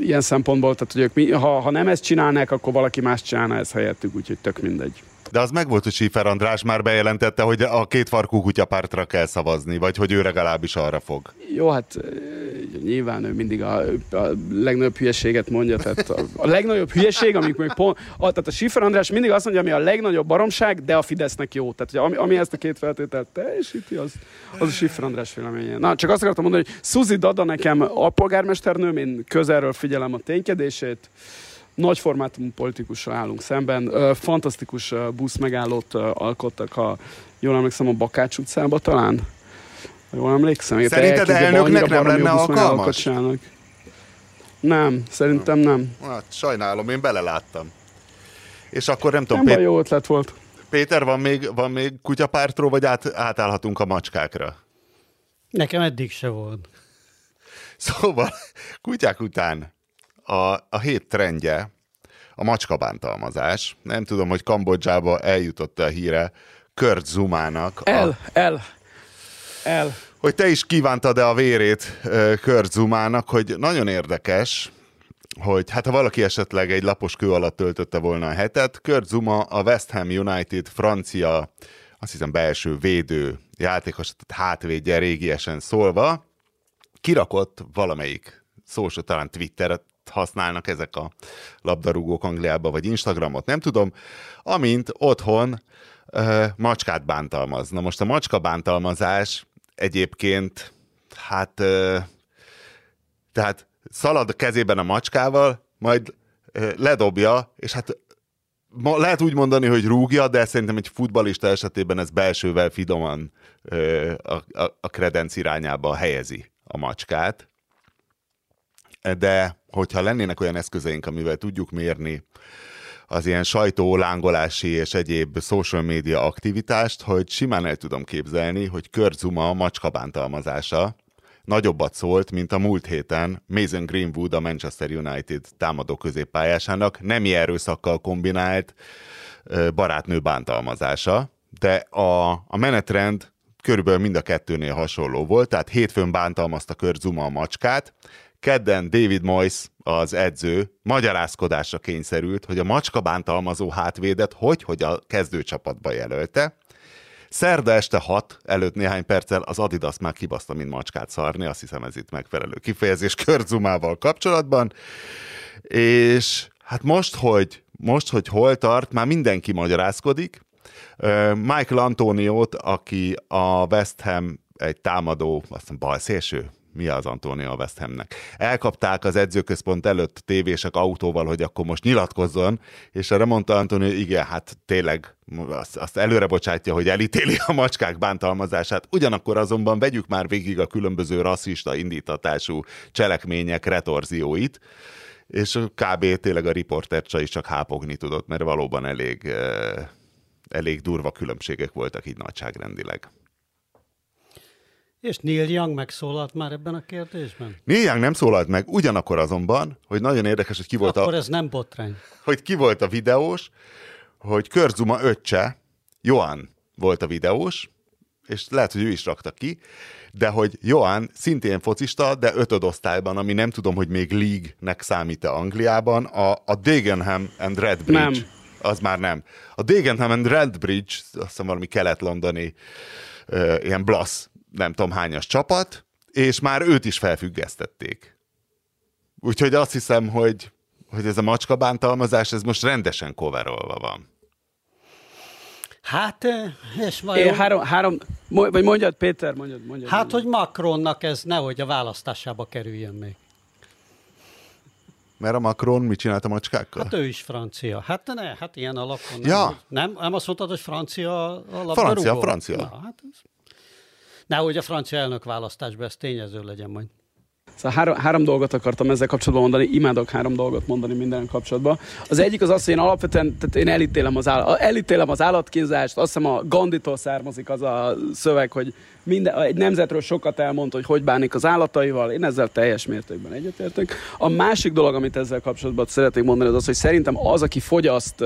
ilyen szempontból, tehát hogy ők mi, ha, ha nem ezt csinálnák, akkor valaki más csinálna ezt helyettük, úgyhogy tök mindegy. De az megvolt, hogy Sifer András már bejelentette, hogy a két farkú kutyapártra kell szavazni, vagy hogy ő legalábbis arra fog. Jó, hát nyilván ő mindig a, a legnagyobb hülyeséget mondja, tehát a, a legnagyobb hülyeség, amikor még pont, a, tehát a Sifer András mindig azt mondja, ami a legnagyobb baromság, de a Fidesznek jó. Tehát ami, ami ezt a két feltételt teljesíti, az, az a Sifer András véleménye. Na, csak azt akartam mondani, hogy Suzi Dada nekem a polgármesternőm, én közelről figyelem a ténykedését, nagy formátumú politikussal állunk szemben. Fantasztikus busz megállót alkottak, ha jól emlékszem, a Bakács utcába talán. Jól emlékszem. Szerinted elnöknek nem lenne alkalmas? Nem, szerintem nem. Hát, sajnálom, én beleláttam. És akkor nem tudom... Nem Pét... jó ötlet volt. Péter, van még, van még kutyapártról, vagy át, átállhatunk a macskákra? Nekem eddig se volt. Szóval, kutyák után a, a hét trendje a macskabántalmazás. Nem tudom, hogy Kambodzsába eljutott a híre Kurt Zumának. El, a, el, el. Hogy te is kívántad-e a vérét Kurt Zumának, hogy nagyon érdekes, hogy hát ha valaki esetleg egy lapos kő alatt töltötte volna a hetet, Kurt Zuma a West Ham United francia, azt hiszem belső védő játékos, tehát hátvédje régiesen szólva, kirakott valamelyik social, talán Twitter, használnak ezek a labdarúgók Angliába, vagy Instagramot, nem tudom, amint otthon uh, macskát bántalmaz. Na most a macska bántalmazás egyébként, hát, uh, tehát szalad a kezében a macskával, majd uh, ledobja, és hát ma, lehet úgy mondani, hogy rúgja, de szerintem egy futbalista esetében ez belsővel fidoman uh, a, a, a kredenc irányába helyezi a macskát. De hogyha lennének olyan eszközeink, amivel tudjuk mérni az ilyen sajtó, lángolási és egyéb social media aktivitást, hogy simán el tudom képzelni, hogy Kurt Zuma macskabántalmazása nagyobbat szólt, mint a múlt héten Mason Greenwood, a Manchester United támadó középpályásának nemi erőszakkal kombinált barátnő bántalmazása, de a, a menetrend körülbelül mind a kettőnél hasonló volt, tehát hétfőn bántalmazta Kurt Zuma a macskát, Kedden David Moyes, az edző, magyarázkodásra kényszerült, hogy a macska bántalmazó hátvédet hogy, hogy a kezdőcsapatba jelölte. Szerda este 6 előtt néhány perccel az Adidas már kibaszta, mint macskát szarni, azt hiszem ez itt megfelelő kifejezés Körzumával kapcsolatban. És hát most, hogy, most, hogy hol tart, már mindenki magyarázkodik, Michael Antoniót, aki a West Ham egy támadó, azt hiszem balszélső, mi az Antónia a West Hamnek. Elkapták az edzőközpont előtt tévések autóval, hogy akkor most nyilatkozzon, és erre mondta Antónia, igen, hát tényleg azt, azt előre bocsátja, hogy elítéli a macskák bántalmazását. Ugyanakkor azonban vegyük már végig a különböző rasszista indítatású cselekmények retorzióit, és kb. tényleg a riporter is csak hápogni tudott, mert valóban elég, eh, elég durva különbségek voltak így nagyságrendileg. És Neil Young megszólalt már ebben a kérdésben? Neil Young nem szólalt meg, ugyanakkor azonban, hogy nagyon érdekes, hogy ki volt Akkor a... ez nem botrány. Hogy ki volt a videós, hogy Körzuma öccse, Johan volt a videós, és lehet, hogy ő is rakta ki, de hogy Johan szintén focista, de ötödosztályban, ami nem tudom, hogy még League-nek számít-e Angliában, a, a Dagenham and Redbridge. Nem. Az már nem. A Dagenham and Redbridge, azt hiszem valami kelet-londoni uh, ilyen blasz, nem tudom hányas csapat, és már őt is felfüggesztették. Úgyhogy azt hiszem, hogy, hogy ez a macska bántalmazás, ez most rendesen coverolva van. Hát, és vajon... Én három, három, vagy mondjad, Péter, mondjad, mondjad. Hát, mondjad. hogy Macronnak ez nehogy a választásába kerüljön még. Mert a Macron mit csinált a macskákkal? Hát ő is francia. Hát ne, hát ilyen alapon. Ja. nem, nem azt mondtad, hogy francia alapon. Francia, francia. Na, hát ez... Nehogy a francia elnök választásban ez tényező legyen majd. Szóval három, három dolgot akartam ezzel kapcsolatban mondani, imádok három dolgot mondani minden kapcsolatban. Az egyik az az, hogy én alapvetően tehát én elítélem az, állat, elítélem az állatkínzást, azt hiszem a Ganditól származik az a szöveg, hogy minden, egy nemzetről sokat elmond, hogy hogy bánik az állataival, én ezzel teljes mértékben egyetértek. A másik dolog, amit ezzel kapcsolatban szeretnék mondani, az az, hogy szerintem az, aki fogyaszt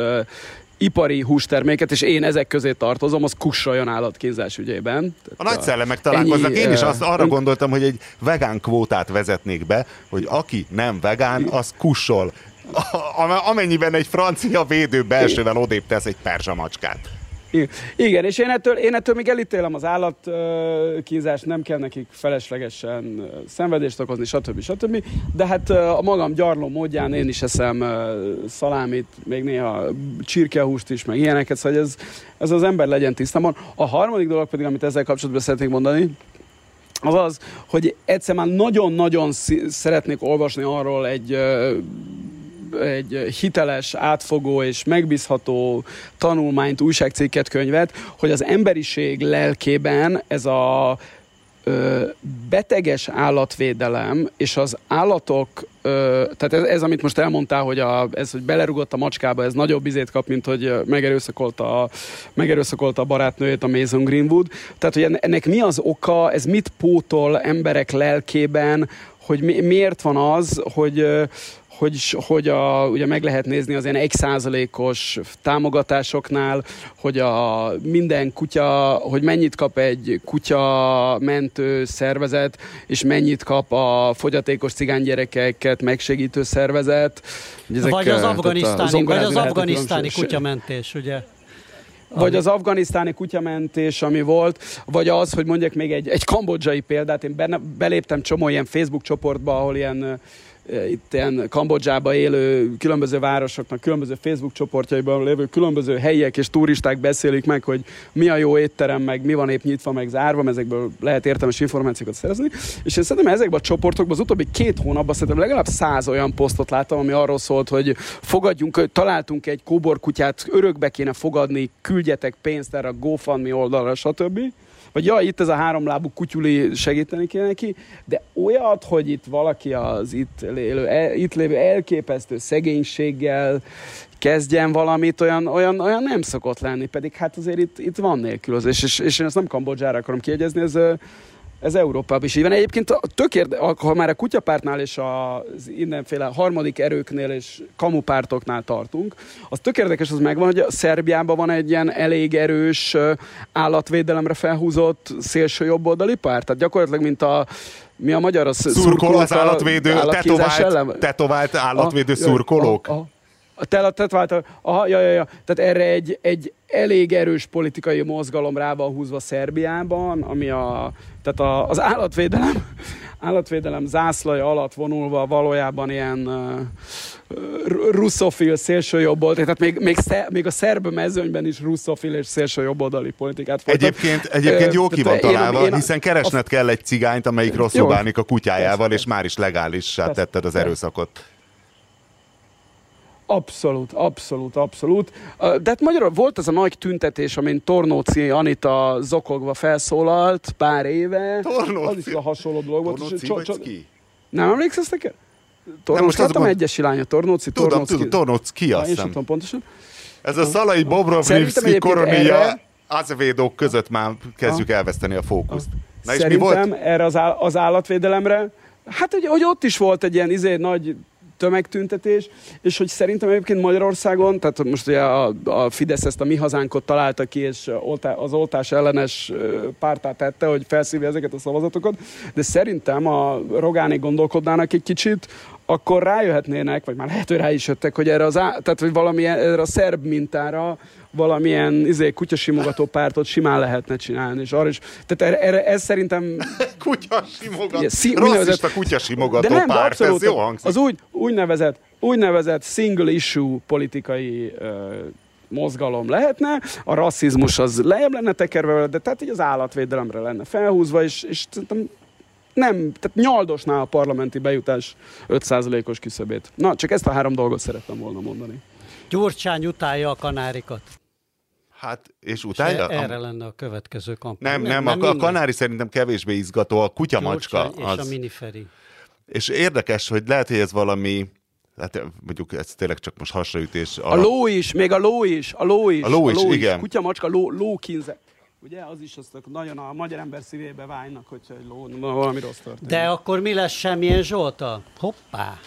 ipari hústerméket, és én ezek közé tartozom, az kussoljon állatkínzás ügyében. A nagy szellemek találkoznak. ennyi, Én is azt arra gondoltam, hogy egy vegán kvótát vezetnék be, hogy aki nem vegán, az kussol. Amennyiben egy francia védő belsővel odébb tesz egy perzsa macskát. Igen, és én ettől, én ettől még elítélem az állatkínzást, nem kell nekik feleslegesen szenvedést okozni, stb. stb. De hát a magam gyarló módján én is eszem szalámit, még néha csirkehúst is, meg ilyeneket, szóval ez, ez az ember legyen tisztában. A harmadik dolog pedig, amit ezzel kapcsolatban szeretnék mondani, az az, hogy egyszer már nagyon-nagyon szeretnék olvasni arról egy egy hiteles, átfogó és megbízható tanulmányt, újságcikket, könyvet, hogy az emberiség lelkében ez a beteges állatvédelem és az állatok, tehát ez, ez, amit most elmondtál, hogy a, ez, hogy belerugott a macskába, ez nagyobb izét kap, mint hogy megerőszakolta a, megerőszakolta a barátnőjét, a Mason Greenwood. Tehát, hogy enne- ennek mi az oka, ez mit pótol emberek lelkében, hogy mi, miért van az, hogy, hogy, hogy a, ugye meg lehet nézni az ilyen egy százalékos támogatásoknál, hogy a minden kutya, hogy mennyit kap egy kutya mentő szervezet, és mennyit kap a fogyatékos cigánygyerekeket megsegítő szervezet. Ezek, vagy az a afganisztáni, vagy az afganisztáni kutyamentés, ugye? Vagy az afganisztáni kutyamentés, ami volt, vagy az, hogy mondjak még egy, egy kambodzsai példát, én benne, beléptem csomó ilyen Facebook csoportba, ahol ilyen itt ilyen Kambodzsába élő különböző városoknak, különböző Facebook csoportjaiban lévő különböző helyiek és turisták beszélik meg, hogy mi a jó étterem, meg mi van épp nyitva, meg zárva, ezekből lehet értelmes információkat szerezni. És én szerintem ezekben a csoportokban az utóbbi két hónapban szerintem legalább száz olyan posztot láttam, ami arról szólt, hogy fogadjunk, találtunk egy kóborkutyát, örökbe kéne fogadni, küldjetek pénzt erre a GoFundMe oldalra, stb vagy ja, itt ez a háromlábú kutyuli segíteni kéne neki, de olyat, hogy itt valaki az itt, élő, el, itt lévő elképesztő szegénységgel kezdjen valamit, olyan, olyan, olyan nem szokott lenni, pedig hát azért itt, itt van nélkülözés, és, és én ezt nem Kambodzsára akarom kiegyezni, ez, ez Európában is így van. Egyébként a- tök érde, ha már a kutyapártnál és az mindenféle harmadik erőknél és kamupártoknál tartunk, az tök érdekes, az megvan, hogy a Szerbiában van egy ilyen elég erős állatvédelemre felhúzott szélső jobboldali párt. Tehát gyakorlatilag, mint a mi a magyar? Az Szurkoló az a állatvédő, állatkínzás ellen? tetovált, tetovált állatvédő Ah, jaj, szurkolók. ah, ah. A te, tetvált, aha, ja, ja, ja. Tehát erre egy, egy elég erős politikai mozgalom rá van húzva Szerbiában, ami a, tehát a, az állatvédelem, állatvédelem zászlaja alatt vonulva valójában ilyen uh, russzofil szélsőjobboldali, tehát még, még, sze, még a szerb mezőnyben is russzofil és szélsőjobboldali politikát folytat. Egyébként, egyébként jó ki van találva, én, én hiszen keresned a, kell egy cigányt, amelyik rosszul bánik a kutyájával, és már is legálissá tetted az erőszakot. Abszolút, abszolút, abszolút. De hát magyarul volt az a nagy tüntetés, amin Tornóci Anita zokogva felszólalt pár éve. Tornóci? Az is a hasonló dolog volt. Tornóci vagy ki? Nem emlékszesz neked? Tornóci, most hát a egyes iránya, Tornóci, Tudom, Tornóci. tudom, Tornóci azt hiszem. tudom pontosan. Ez a Szalai Bobrovnivszki koronia azvédók között már kezdjük elveszteni a fókuszt. Na és Szerintem mi volt? erre az, áll- az állatvédelemre, hát hogy, hogy ott is volt egy ilyen izé, nagy tömegtüntetés, és hogy szerintem egyébként Magyarországon, tehát most ugye a, a Fidesz ezt a mi hazánkot találta ki, és az oltás ellenes pártát tette, hogy felszívja ezeket a szavazatokat, de szerintem a Rogánék gondolkodnának egy kicsit, akkor rájöhetnének, vagy már lehet, hogy rá is jöttek, hogy erre, az á, tehát, hogy valami erre a szerb mintára valamilyen izé, kutyasimogató pártot simán lehetne csinálni, és arra is, tehát erre, erre ez szerintem... kutyasimogató, ugye, szí, rasszista kutyasimogató de nem, párt, abszolút, ez jó hangzik. Az úgy, úgynevezett, úgynevezett single issue politikai uh, mozgalom lehetne, a rasszizmus az lejjebb lenne tekerve, de tehát így az állatvédelemre lenne felhúzva, és, és nem, tehát nyaldosná a parlamenti bejutás 5%-os küszöbét. Na, csak ezt a három dolgot szerettem volna mondani. Gyurcsány utálja a kanárikat. Hát, és utálja? És erre lenne a következő kampány. Nem, nem, nem a, a kanári szerintem kevésbé izgató, a kutyamacska. és az... a miniferi. És érdekes, hogy lehet, hogy ez valami Hát mondjuk ez tényleg csak most hasraütés. A, a ló is, még a ló is, a ló is. A ló is, a ló igen. Is. Kutya, macska, ló, lókínze. Ugye, az is azt nagyon a magyar ember szívébe vágynak, hogyha egy ló, valami rossz történik. De akkor mi lesz semmilyen Zsolta? Hoppá!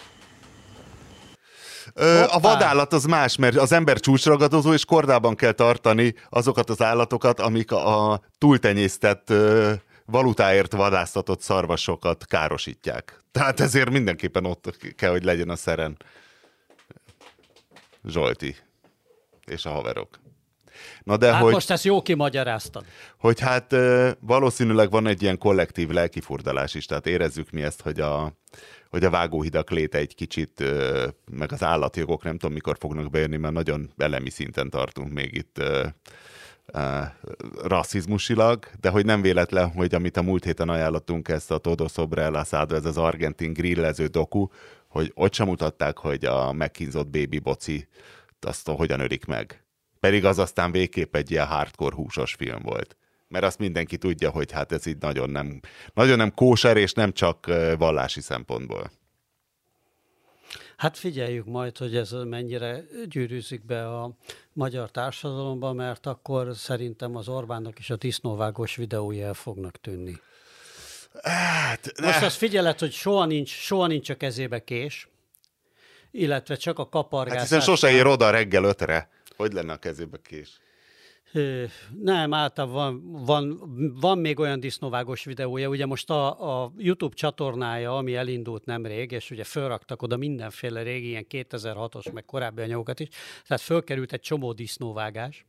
Ö, a vadállat az más, mert az ember csúcsragadozó, és kordában kell tartani azokat az állatokat, amik a, a túltenyésztett ö, valutáért vadásztatott szarvasokat károsítják. Tehát ezért mindenképpen ott kell, hogy legyen a szeren. Zsolti és a haverok. Na de hát hogy, most ezt jó kimagyaráztad. Hogy hát valószínűleg van egy ilyen kollektív lelkifurdalás is, tehát érezzük mi ezt, hogy a, hogy a vágóhidak léte egy kicsit, meg az állatjogok nem tudom mikor fognak bejönni, mert nagyon elemi szinten tartunk még itt Uh, rasszizmusilag, de hogy nem véletlen, hogy amit a múlt héten ajánlottunk ezt a Todo Sobre el Asado, ez az argentin grillező doku, hogy ott sem mutatták, hogy a megkínzott baby boci azt hogyan ölik meg. Pedig az aztán végképp egy ilyen hardcore húsos film volt. Mert azt mindenki tudja, hogy hát ez így nagyon nem, nagyon nem kóser, és nem csak vallási szempontból. Hát figyeljük majd, hogy ez mennyire gyűrűzik be a magyar társadalomba, mert akkor szerintem az Orbánnak is a disznóvágós videói el fognak tűnni. Hát, ne. Most azt figyeled, hogy soha nincs, soha nincs a kezébe kés, illetve csak a kapargás. Hát hiszen sose ér oda reggel ötre. Hogy lenne a kezébe kés? Nem, általában van, van, van még olyan disznóvágos videója, ugye most a, a YouTube csatornája, ami elindult nemrég, és ugye fölraktak oda mindenféle régi, ilyen 2006-os, meg korábbi anyagokat is, tehát fölkerült egy csomó disznóvágás,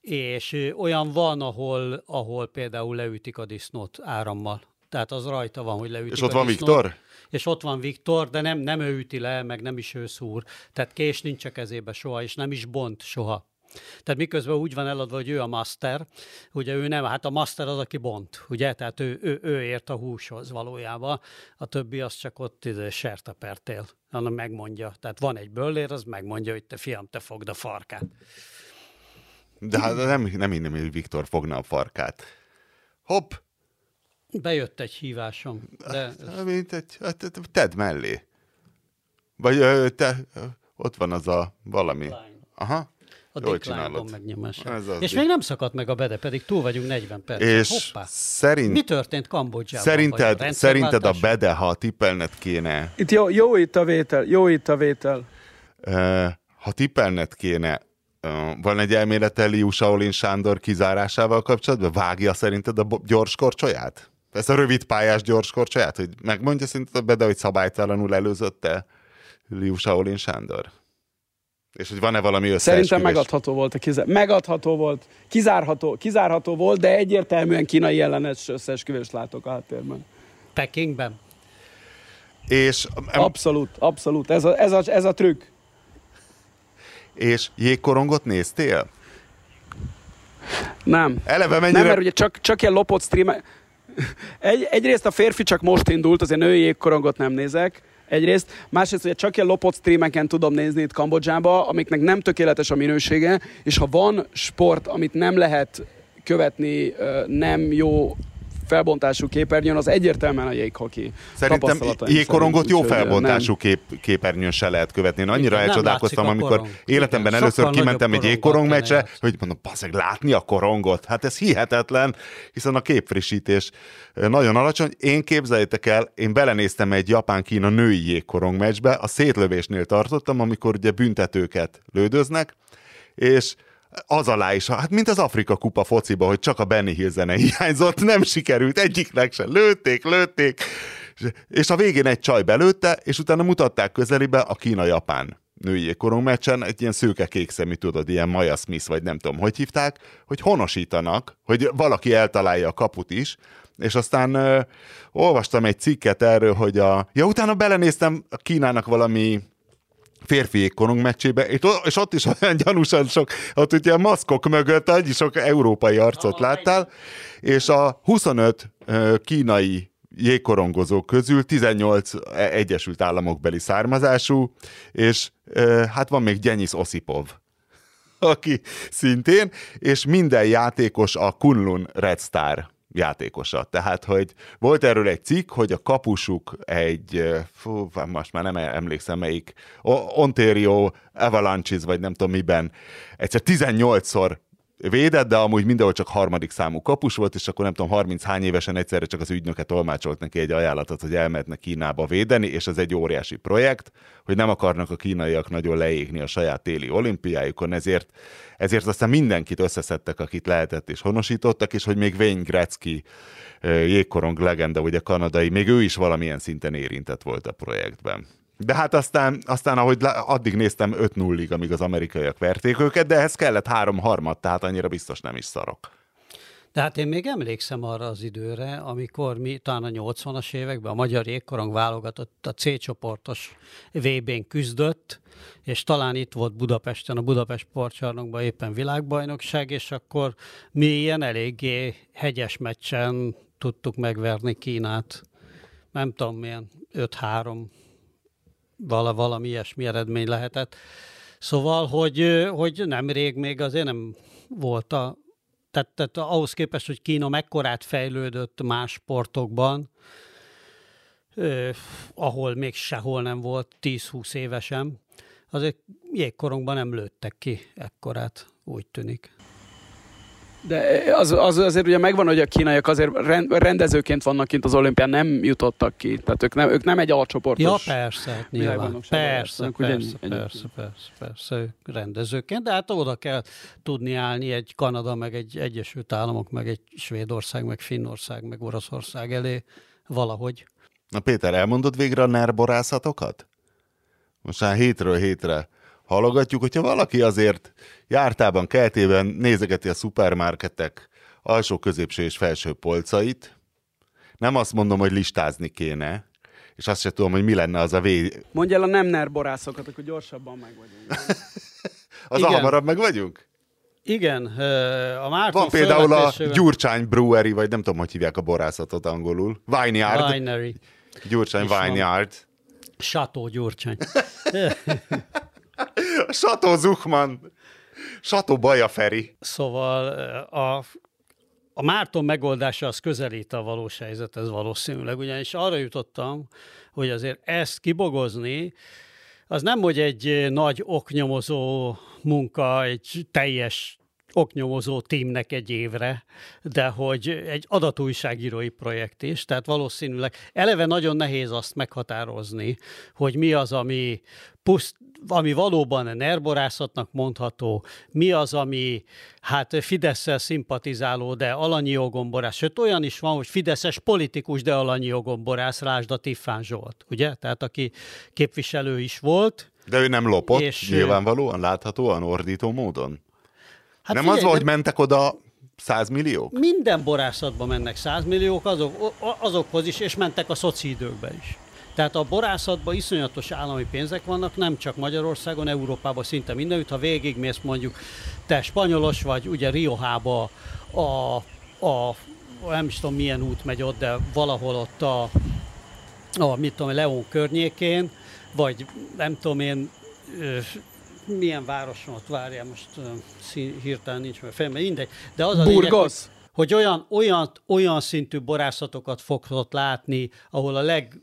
és olyan van, ahol, ahol például leütik a disznót árammal. Tehát az rajta van, hogy leütik És ott van disznót, Viktor? És ott van Viktor, de nem, nem ő üti le, meg nem is ő szúr. Tehát kés nincs a kezébe soha, és nem is bont soha. Tehát miközben úgy van eladva, hogy ő a master, ugye ő nem, hát a master az, aki bont, ugye, tehát ő, ő, ő ért a húshoz valójában, a többi az csak ott izé, sertepertél, annak megmondja. Tehát van egy böllér, az megmondja, hogy te fiam, te fogd a farkát. De hát nem, nem hinném, hogy Viktor fogna a farkát. Hopp! Bejött egy hívásom. De... Hát, mint egy, hát, tedd mellé. Vagy te, ott van az a valami. Aha. A Jól csinálod. megnyomása. Ez És még nem szakadt meg a bede, pedig túl vagyunk 40 perc. És Hoppá. Szerint... Mi történt Kambodzsában? Szerinted, a szerinted a bede, ha tippelned kéne... Itt jó, jó itt a vétel, jó itt a vétel. Uh, ha tippelned kéne, uh, van egy elmélete Liu Shaolin Sándor kizárásával kapcsolatban? Vágja szerinted a gyors korcsolyát? Ez a rövid pályás gyors korcsolyát? Hogy megmondja szerinted a bede, hogy szabálytalanul előzötte Liu Shaolin Sándor? És hogy van-e valami összeesküvés? Szerintem megadható volt a kizár... Megadható volt, kizárható, kizárható volt, de egyértelműen kínai ellenes összeesküvést látok a háttérben. Pekingben? És, Abszolút, abszolút. Ez a, ez a, ez a trükk. és jégkorongot néztél? Nem. Eleve mennyire... Nem, mert ugye csak, csak ilyen lopott stream... Egy, egyrészt a férfi csak most indult, azért női jégkorongot nem nézek. Egyrészt. Másrészt ugye csak ilyen lopott streameken tudom nézni itt Kambodzsába, amiknek nem tökéletes a minősége, és ha van sport, amit nem lehet követni nem jó felbontású képernyőn, az egyértelműen a jéghoki. Szerintem jégkorongot szerint, jó felbontású kép, képernyőn se lehet követni. Én annyira Igen, elcsodálkoztam, amikor korong. életemben Igen, először kimentem egy jégkorong meccsre, hogy mondom, passzeg, látni a korongot? Hát ez hihetetlen, hiszen a képfrissítés ö, nagyon alacsony. Én képzeljétek el, én belenéztem egy Japán-Kína női jégkorong meccsbe, a szétlövésnél tartottam, amikor ugye büntetőket lődöznek, és az alá is, hát mint az Afrika kupa fociba, hogy csak a Benny Hill zene hiányzott, nem sikerült, egyiknek sem lőtték, lőtték, és a végén egy csaj belőtte, és utána mutatták közelibe a Kína-Japán női jégkorong meccsen, egy ilyen szőke kék szemű, tudod, ilyen Maya Smith, vagy nem tudom, hogy hívták, hogy honosítanak, hogy valaki eltalálja a kaput is, és aztán ö, olvastam egy cikket erről, hogy a... Ja, utána belenéztem a Kínának valami férfi jégkorong meccsébe, és ott is olyan gyanúsan sok, ott ugye a maszkok mögött annyi sok európai arcot láttál, és a 25 ö, kínai jégkorongozók közül 18 e- Egyesült Államok beli származású, és hát van még Gyenyis Osipov, aki szintén, és minden játékos a Kunlun Red Star játékosa. Tehát, hogy volt erről egy cikk, hogy a kapusuk egy, fú, most már nem emlékszem melyik, Ontario Avalanches, vagy nem tudom miben, egyszer 18-szor védett, de amúgy mindenhol csak harmadik számú kapus volt, és akkor nem tudom, 30 hány évesen egyszerre csak az ügynöke tolmácsolt neki egy ajánlatot, hogy elmehetne Kínába védeni, és ez egy óriási projekt, hogy nem akarnak a kínaiak nagyon leégni a saját téli olimpiájukon, ezért, ezért aztán mindenkit összeszedtek, akit lehetett, és honosítottak, és hogy még Wayne Gretzky jégkorong legenda, ugye kanadai, még ő is valamilyen szinten érintett volt a projektben. De hát aztán, aztán ahogy addig néztem 5-0-ig, amíg az amerikaiak verték őket, de ehhez kellett három harmad, tehát annyira biztos nem is szarok. De hát én még emlékszem arra az időre, amikor mi talán a 80-as években a magyar jégkorong válogatott a C csoportos VB-n küzdött, és talán itt volt Budapesten, a Budapest sportcsarnokban éppen világbajnokság, és akkor mi ilyen eléggé hegyes meccsen tudtuk megverni Kínát. Nem tudom milyen, 5-3, vala, valami ilyesmi eredmény lehetett. Szóval, hogy, hogy nemrég még azért nem volt a, tehát, tehát ahhoz képest, hogy Kína mekkorát fejlődött más sportokban, ahol még sehol nem volt 10-20 évesen, azért jégkorongban nem lőttek ki ekkorát, úgy tűnik. De az, az azért ugye megvan, hogy a kínaiak azért rend- rendezőként vannak kint az olimpián, nem jutottak ki. Tehát ők nem, ők nem egy Ja, alcsoportos. persze, hát nyilván. Persze, persze, persze, persze, persze, ők rendezőként, de hát oda kell tudni állni egy Kanada, meg egy Egyesült Államok, meg egy Svédország, meg Finnország, meg Oroszország elé valahogy. Na Péter, elmondod végre a nerborászatokat? Most már hétről hétre halogatjuk, hogyha valaki azért jártában, keltében nézegeti a szupermarketek alsó, középső és felső polcait, nem azt mondom, hogy listázni kéne, és azt se tudom, hogy mi lenne az a vé... Mondj el a nem ner borászokat, akkor gyorsabban meg vagyunk. Az Igen. hamarabb meg vagyunk? Igen, a Márton Van például a Gyurcsány Brewery, vagy nem tudom, hogy hívják a borászatot angolul. Vineyard. Winery, Gyurcsány is van. Vineyard. Sató Gyurcsány. Sató Zuchman. Sató Baja Feri. Szóval ö, a, a Márton megoldása az közelít a valós helyzethez valószínűleg, ugyanis arra jutottam, hogy azért ezt kibogozni, az nem, hogy egy nagy oknyomozó munka, egy teljes oknyomozó tímnek egy évre, de hogy egy adatújságírói projekt is, tehát valószínűleg eleve nagyon nehéz azt meghatározni, hogy mi az, ami puszt, ami valóban nerborászatnak mondható, mi az, ami hát Fidesz-szel szimpatizáló, de alanyi jogomborász. Sőt, olyan is van, hogy Fideszes politikus, de alanyi jogomborász, lásd a Tiffán Zsolt, ugye? Tehát aki képviselő is volt. De ő nem lopott, És, nyilvánvalóan, láthatóan, ordító módon. Hát nem az figyelj, van, hogy de- mentek oda százmilliók? Minden borászatba mennek százmilliók, azok, azokhoz is, és mentek a szoci időkbe is. Tehát a borászatban iszonyatos állami pénzek vannak, nem csak Magyarországon, Európában szinte mindenütt. Ha végigmész mondjuk, te spanyolos vagy, ugye Riohába a, a nem is tudom milyen út megy ott, de valahol ott a, a mit tudom, León környékén, vagy nem tudom én, milyen városon ott várjál, most hirtelen nincs meg fejemben, mindegy. De az a lényeg, hogy, hogy olyan, olyan, olyan szintű borászatokat fogsz látni, ahol a leg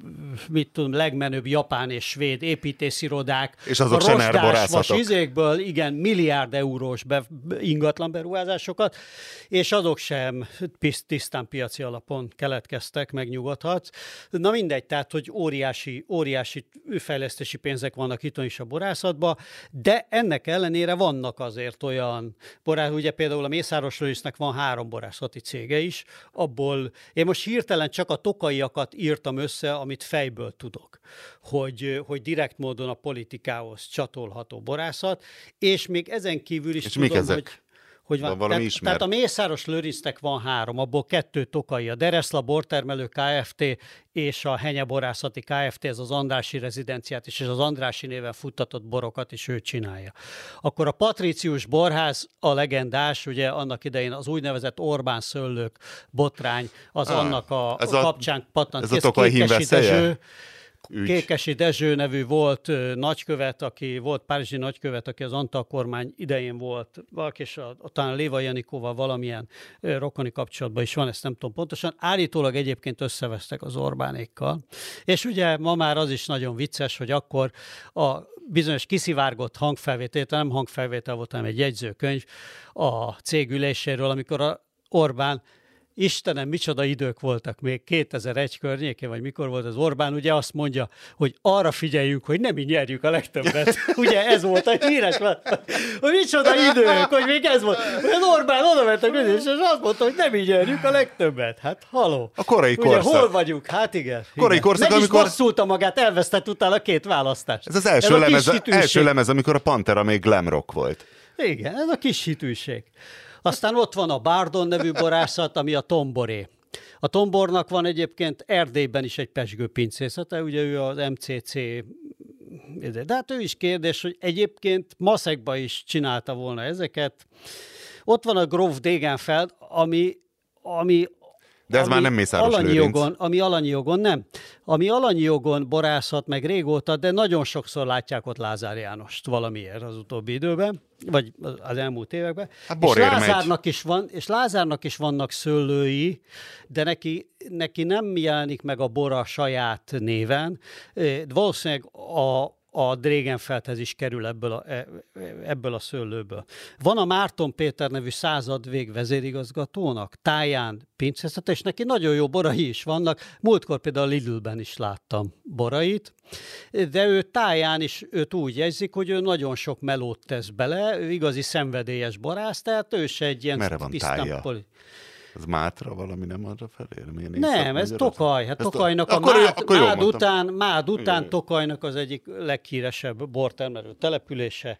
mit tudom, legmenőbb japán és svéd építészirodák. És azok se nerborászatok. izékből, igen, milliárd eurós be, ingatlan beruházásokat, és azok sem tisztán piaci alapon keletkeztek, megnyugodhatsz. Na mindegy, tehát, hogy óriási, óriási fejlesztési pénzek vannak itt is a borászatban, de ennek ellenére vannak azért olyan borász, ugye például a Mészáros Lősznek van három borászati cége is, abból én most hirtelen csak a tokaiakat írtam össze, amit fejből tudok, hogy, hogy direkt módon a politikához csatolható borászat, és még ezen kívül is és tudom, ezek? hogy hogy van. van tehát, ismert. tehát a Mészáros Lőrincnek van három, abból kettő tokai, a Dereszla Bortermelő Kft. és a Henye Borászati Kft. ez az Andrási rezidenciát is, és az Andrási néven futtatott borokat is ő csinálja. Akkor a Patricius Borház, a legendás, ugye annak idején az úgynevezett Orbán szőlők botrány, az ah, annak a, ez a kapcsán pattant ez a Tokaj hímveszélye? Ügy. Kékesi Dezső nevű volt nagykövet, aki volt párizsi nagykövet, aki az Antal kormány idején volt, valaki és a, talán Léva Janikóval valamilyen rokoni kapcsolatban is van, ezt nem tudom pontosan. Állítólag egyébként összevesztek az Orbánékkal. És ugye ma már az is nagyon vicces, hogy akkor a bizonyos kiszivárgott hangfelvétel, nem hangfelvétel volt, hanem egy jegyzőkönyv a cég üléséről, amikor a Orbán Istenem, micsoda idők voltak még 2001 környékén, vagy mikor volt az Orbán, ugye azt mondja, hogy arra figyeljünk, hogy nem mi nyerjük a legtöbbet. ugye ez volt a híres, hogy micsoda idők, hogy még ez volt. Az Orbán oda ment a közés, és azt mondta, hogy nem mi nyerjük a legtöbbet. Hát haló. A korai ugye, korszak. hol vagyunk? Hát igen. Korai igen. korszak, Meg amikor... is magát, elvesztett utána két választást. Ez az első, ez lemez, első lemez, amikor a Pantera még glam rock volt. Igen, ez a kis hitűség. Aztán ott van a Bardon nevű borászat, ami a tomboré. A tombornak van egyébként Erdélyben is egy pesgő pincészete, ugye ő az MCC, de hát ő is kérdés, hogy egyébként Maszekba is csinálta volna ezeket. Ott van a Grove Degenfeld, ami, ami de ez már nem Mészáros alanyi Lőrinc. jogon, Ami alanyi jogon nem. Ami alanyi jogon borászat meg régóta, de nagyon sokszor látják ott Lázár Jánost valamiért az utóbbi időben, vagy az elmúlt években. Hát és Lázárnak is van, és Lázárnak is vannak szőlői, de neki, neki nem jelenik meg a bora saját néven. Valószínűleg a, a Drégenfeldhez is kerül ebből a, e, ebből a szőlőből. Van a Márton Péter nevű századvég vezérigazgatónak, táján pincészet, és neki nagyon jó borai is vannak. Múltkor például a Lidlben is láttam borait, de ő táján is őt úgy jegyzik, hogy ő nagyon sok melót tesz bele, ő igazi szenvedélyes borász, tehát ő se egy ilyen Merre van tája? Poli- ez Mátra valami nem arra felé? Nem, ez Tokaj. Hát ez Tokajnak a, a akkor, Mád, akkor Mád után, Mád után Tokajnak az egyik leghíresebb bortermelő települése.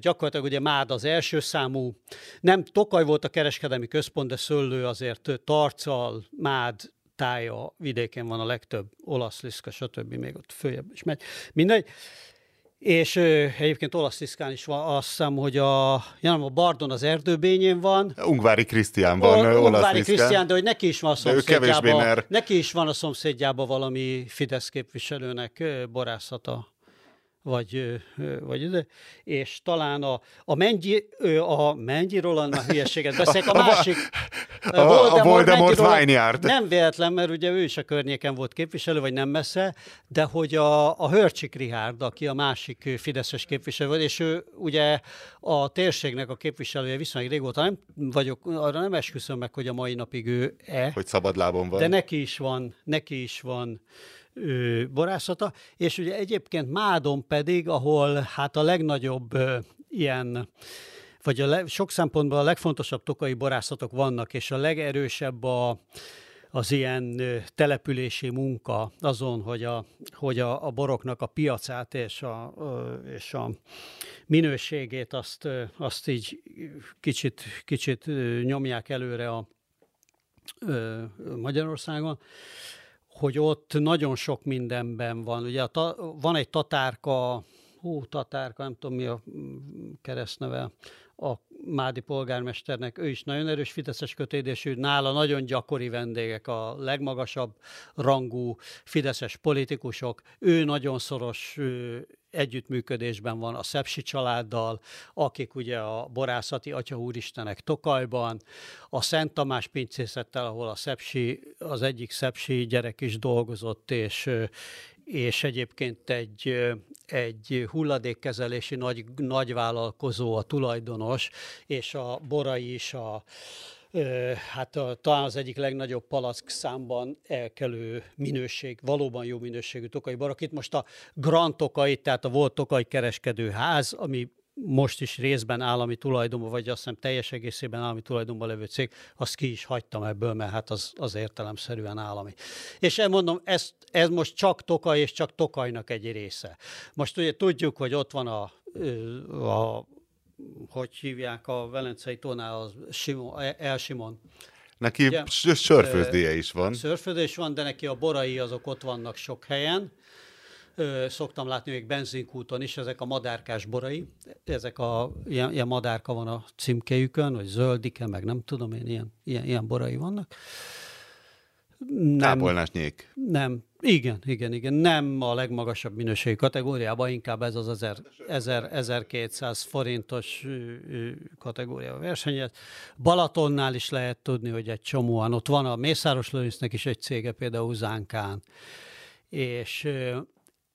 Gyakorlatilag ugye Mád az első számú. Nem Tokaj volt a kereskedelmi központ, de Szöllő azért Tarcal, Mád, tája vidéken van a legtöbb, olasz, liszka, stb. még ott följebb is megy. Mindegy. És ö, egyébként olasz tiszkán is van, azt hiszem, hogy a, ja, a Bardon az erdőbényén van. Ungvári Krisztián van, o, Ungvári Krisztián, de hogy neki is van a szomszédjában, neki is van a szomszédjában valami Fidesz képviselőnek borászata vagy, vagy ide, és talán a, a Mengyi, a Mengyi Roland, már hülyeséget beszélek, a másik, a, a Voldemort, a Voldemort Roland, Nem véletlen, mert ugye ő is a környéken volt képviselő, vagy nem messze, de hogy a, a Hörcsik Rihárd, aki a másik fideszes képviselő volt, és ő ugye a térségnek a képviselője viszonylag régóta nem vagyok, arra nem esküszöm meg, hogy a mai napig ő-e. Hogy szabadlábon van. De neki is van, neki is van ö, borászata, és ugye egyébként Mádon pedig, ahol hát a legnagyobb ö, ilyen vagy a le, sok szempontból a legfontosabb tokai borászatok vannak, és a legerősebb a, az ilyen települési munka azon, hogy a, hogy a, a boroknak a piacát és a, és a minőségét azt, azt így kicsit, kicsit nyomják előre a Magyarországon, hogy ott nagyon sok mindenben van. Ugye a ta, van egy tatárka, hú, tatárka, nem tudom mi a keresztneve, a Mádi polgármesternek, ő is nagyon erős Fideszes kötődésű, nála nagyon gyakori vendégek, a legmagasabb rangú Fideszes politikusok, ő nagyon szoros együttműködésben van a Szepsi családdal, akik ugye a borászati Atya Úristenek Tokajban, a Szent Tamás pincészettel, ahol a Szepsi, az egyik Szepsi gyerek is dolgozott, és, és egyébként egy, egy hulladékkezelési nagy, nagy vállalkozó, a tulajdonos, és a Borai is a, hát a, talán az egyik legnagyobb palack számban elkelő minőség, valóban jó minőségű tokai bar, akit most a Grand Tokai, tehát a volt Tokai kereskedőház, ami most is részben állami tulajdonban, vagy azt hiszem teljes egészében állami tulajdonban levő cég, azt ki is hagytam ebből, mert hát az, az értelemszerűen állami. És elmondom, ez, ez most csak Tokaj, és csak Tokajnak egy része. Most ugye tudjuk, hogy ott van a, a hogy hívják a Velencei tónál, az Simon, El Simon. Neki Ugye, sörfőzdéje is van. Sörfőzdéje is van, de neki a borai azok ott vannak sok helyen. Ö, szoktam látni még benzinkúton is, ezek a madárkás borai, ezek a, ilyen, ilyen madárka van a címkéjükön, vagy zöldike, meg nem tudom én, ilyen, ilyen, ilyen borai vannak. Nem, Kápolnás nyék. Nem, igen, igen, igen. Nem a legmagasabb minőségi kategóriában, inkább ez az 1000, 1000, 1200 forintos kategória versenyez. Balatonnál is lehet tudni, hogy egy csomóan. Ott van a Mészáros Lőrincnek is egy cége, például Zánkán. És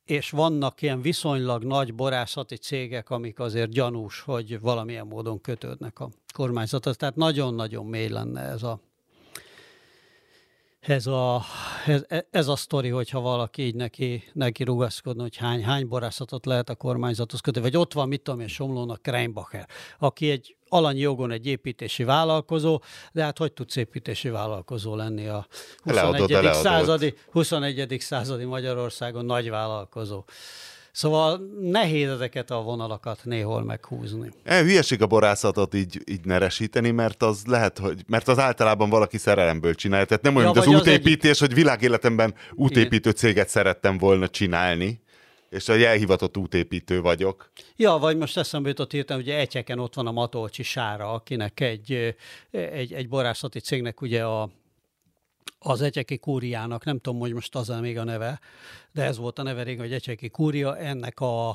és vannak ilyen viszonylag nagy borászati cégek, amik azért gyanús, hogy valamilyen módon kötődnek a kormányzathoz. Tehát nagyon-nagyon mély lenne ez a, ez a, ez, ez a sztori, hogyha valaki így neki, neki rugaszkodna, hogy hány, hány borászatot lehet a kormányzathoz kötni, vagy ott van, mit tudom én, Somlónak Kreinbacher, aki egy alanyi jogon egy építési vállalkozó, de hát hogy tudsz építési vállalkozó lenni a 21. Leadott, századi, 21. századi Magyarországon nagy vállalkozó. Szóval nehéz ezeket a vonalakat néhol meghúzni. E, hülyeség a borászatot így, így neresíteni, mert az lehet, hogy, mert az általában valaki szerelemből csinálja. Tehát nem olyan, ja, mint az útépítés, az egyik... hogy világéletemben útépítő Igen. céget szerettem volna csinálni és a jelhivatott útépítő vagyok. Ja, vagy most eszembe jutott írtam, ugye Etyeken ott van a Matolcsi Sára, akinek egy, egy, egy borászati cégnek ugye a az Egyeki Kúriának, nem tudom, hogy most az még a neve, de ez volt a neve régen, hogy Egyeki Kúria, ennek a,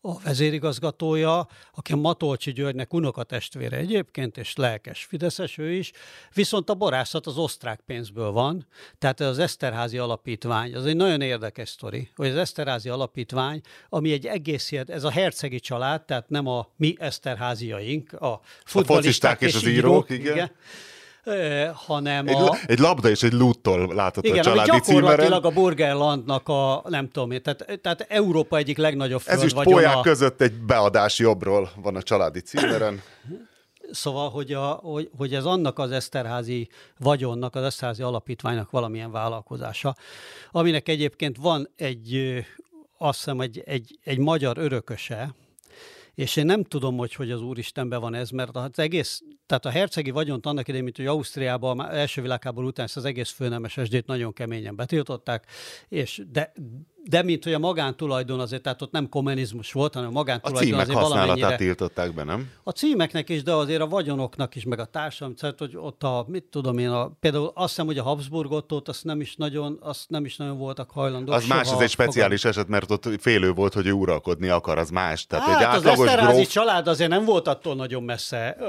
a vezérigazgatója, aki a Matolcsi Györgynek unokatestvére egyébként, és lelkes Fideszes ő is, viszont a borászat az osztrák pénzből van, tehát az Eszterházi Alapítvány, az egy nagyon érdekes sztori, hogy az Eszterházi Alapítvány, ami egy egész, ez a hercegi család, tehát nem a mi Eszterháziaink, a futballisták a és, és az írók, írók igen. igen hanem egy, a... Egy labda és egy lúttól látott igen, a családi Igen, gyakorlatilag a Burgerlandnak a, nem tudom én, tehát, tehát Európa egyik legnagyobb Ez is a... között egy beadás jobbról van a családi címeren. Szóval, hogy, a, hogy, hogy ez annak az Eszterházi vagyonnak, az Eszterházi alapítványnak valamilyen vállalkozása, aminek egyébként van egy, azt hiszem, egy, egy, egy magyar örököse, és én nem tudom, hogy hogy az Úristenben van ez, mert az egész, tehát a hercegi vagyont annak idején, mint hogy Ausztriában első világháború után ezt az egész főnemes esdét nagyon keményen betiltották, és de, de mint hogy a magántulajdon azért, tehát ott nem kommunizmus volt, hanem a magántulajdon a címek azért valamennyire... tiltották be, nem? A címeknek is, de azért a vagyonoknak is, meg a társadalom, tehát hogy ott a, mit tudom én, a, például azt hiszem, hogy a Habsburg ott azt nem is nagyon, azt nem is nagyon voltak hajlandók. Az más, ez egy speciális fogad... eset, mert ott félő volt, hogy ő uralkodni akar, az más. Tehát hát, egy átlagos az gróf... család azért nem volt attól nagyon messze ö,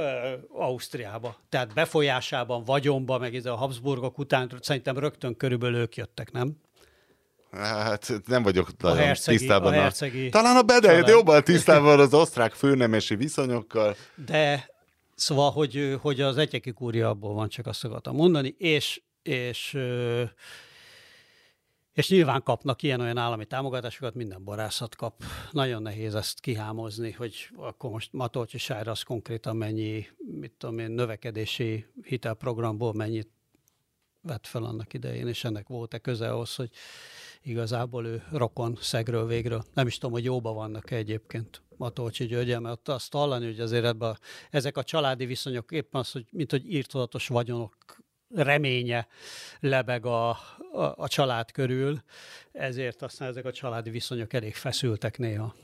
Ausztriába. Tehát befolyásában, vagyonban, meg ez a Habsburgok után szerintem rögtön körülbelül ők jöttek, nem? Hát nem vagyok a hercegi, tisztában. A hercegi Talán a Bedejt jobban tisztában az osztrák főnemesi viszonyokkal. De szóval, hogy, hogy az egyeki kúria abból van, csak azt akartam mondani, és, és, és nyilván kapnak ilyen-olyan állami támogatásokat, minden borászat kap. Nagyon nehéz ezt kihámozni, hogy akkor most Matolcsi Sájra az konkrétan mennyi, mit tudom én, növekedési hitelprogramból mennyit vett fel annak idején, és ennek volt-e köze ahhoz, hogy igazából ő rokon szegről végről. Nem is tudom, hogy jóba vannak -e egyébként Matolcsi Györgye, mert ott azt hallani, hogy azért ebbe a, ezek a családi viszonyok éppen az, hogy mint hogy írtozatos vagyonok reménye lebeg a, a, a család körül, ezért aztán ezek a családi viszonyok elég feszültek néha.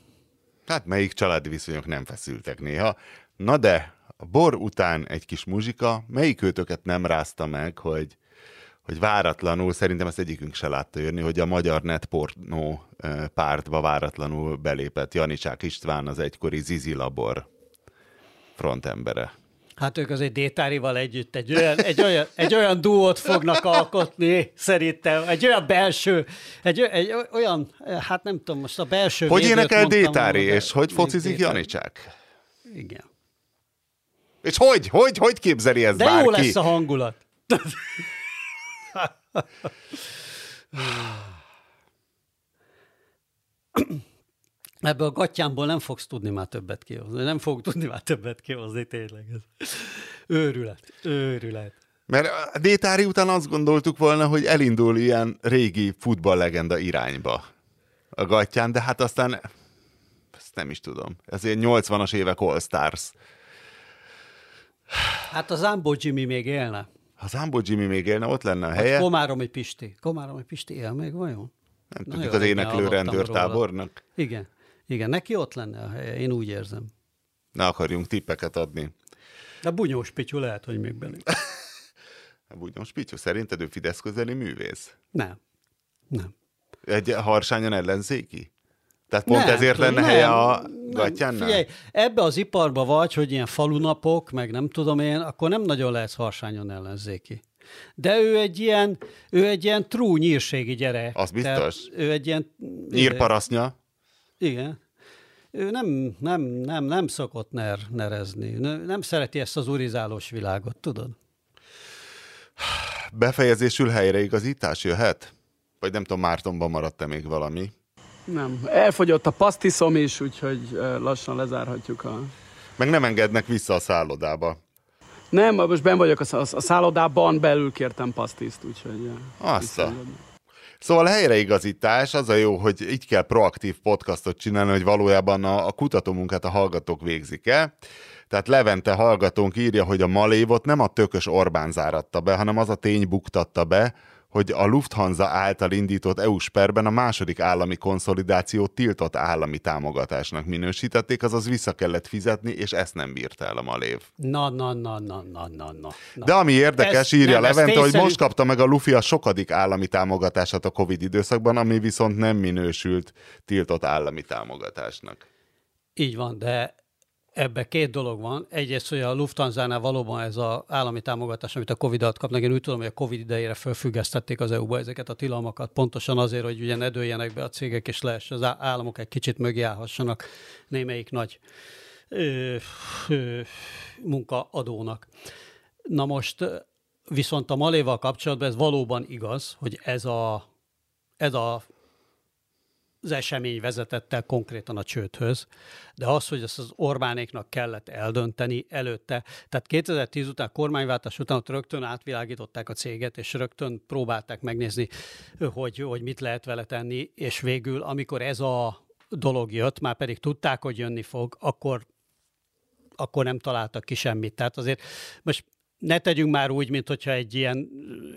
Hát melyik családi viszonyok nem feszültek néha. Na de, a bor után egy kis muzsika, melyik őtöket nem rázta meg, hogy, hogy váratlanul, szerintem ezt egyikünk se látta jönni, hogy a magyar netpornó pártba váratlanul belépett Janicsák István, az egykori Zizi Labor frontembere. Hát ők azért Détárival együtt egy olyan, egy olyan, egy olyan duót fognak alkotni, szerintem, egy olyan belső, egy, egy olyan, hát nem tudom, most a belső Hogy énekel Détári, és hogy focizik Janicsák? Igen. És hogy, hogy, hogy képzeli ez De bárki? jó lesz a hangulat. Ebből a gatyámból nem fogsz tudni már többet kihozni. Nem fog tudni már többet kihozni, tényleg. Ez. Őrület, őrület. Mert a Détári után azt gondoltuk volna, hogy elindul ilyen régi futballlegenda irányba a gatyán, de hát aztán ezt nem is tudom. Ezért 80-as évek All Stars. Hát az Zambó Jimmy még élne. Ha Zambó Jimmy még élne, ott lenne a helye. Komáromi Pisti. Komáromi Pisti él még vajon? Nem Na tudjuk jó, az éneklő rendőrtábornak. Igen. Igen, neki ott lenne a helye, én úgy érzem. Ne akarjunk tippeket adni. De Bunyós Pityu lehet, hogy még belül. Bugyos Pityu, szerinted ő Fidesz közeli művész? Nem. Nem. Egy harsányon ellenzéki? Tehát pont Nem, ezért lenne nem, helye a nem. gatyánnál? Figyelj, ebbe az iparba vagy, hogy ilyen falunapok, meg nem tudom én, akkor nem nagyon lehet harsányon ellenzéki. De ő egy ilyen, ő egy ilyen true nyírségi gyerek. Az biztos. Ő egy ilyen... Nyírparasznya? Igen. Ő nem, nem, nem, nem szokott ner, nerezni. Ne- Nem szereti ezt az urizálós világot, tudod? Befejezésül helyreigazítás jöhet? Vagy nem tudom, Mártonban maradt-e még valami? Nem, elfogyott a pasztiszom is, úgyhogy lassan lezárhatjuk a... Meg nem engednek vissza a szállodába. Nem, most ben vagyok a, szá- a szállodában, belül kértem pasztiszt, úgyhogy... Azt. Szóval a helyreigazítás az a jó, hogy így kell proaktív podcastot csinálni, hogy valójában a, a kutatómunkát a hallgatók végzik el. Tehát Levente hallgatónk írja, hogy a Malévot nem a tökös Orbán záratta be, hanem az a tény buktatta be, hogy a Lufthansa által indított EU-s perben a második állami konszolidációt tiltott állami támogatásnak minősítették, azaz vissza kellett fizetni, és ezt nem bírta el a Malév. Na, na, na, na, na, na, na. De ami érdekes, Ez- írja nem, Levente, hogy most kapta meg a Lufi a sokadik állami támogatását a Covid időszakban, ami viszont nem minősült tiltott állami támogatásnak. Így van, de ebbe két dolog van. Egyrészt, hogy a Lufthansa-nál valóban ez az állami támogatás, amit a Covid alatt kapnak, én úgy tudom, hogy a Covid idejére felfüggesztették az EU-ba ezeket a tilalmakat, pontosan azért, hogy ugye ne dőljenek be a cégek, és lehessen az államok egy kicsit mögé állhassanak némelyik nagy ö, ö, munkaadónak. Na most viszont a Maléval kapcsolatban ez valóban igaz, hogy ez a, ez a az esemény vezetett el konkrétan a csődhöz, de az, hogy ezt az Orbánéknak kellett eldönteni előtte, tehát 2010 után, kormányváltás után ott rögtön átvilágították a céget, és rögtön próbálták megnézni, hogy, hogy mit lehet vele tenni, és végül, amikor ez a dolog jött, már pedig tudták, hogy jönni fog, akkor akkor nem találtak ki semmit. Tehát azért most ne tegyünk már úgy, mint hogyha egy ilyen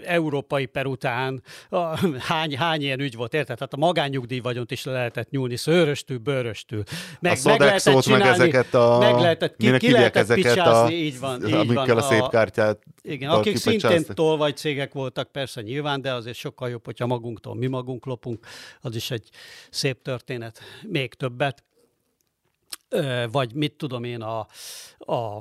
európai per után a, hány, hány ilyen ügy volt, érted? Tehát a magánnyugdíj vagyont is le lehetett nyúlni, szőröstül, bőröstül. a Sodexót, meg ezeket a... meg lehetett, ki, ki lehetett ezeket picsázni, a, így van, így amikkel van. a szép kártyát igen, akik szintén tolvaj cégek voltak, persze nyilván, de azért sokkal jobb, hogyha magunktól mi magunk lopunk, az is egy szép történet. Még többet. Vagy mit tudom én, a, a,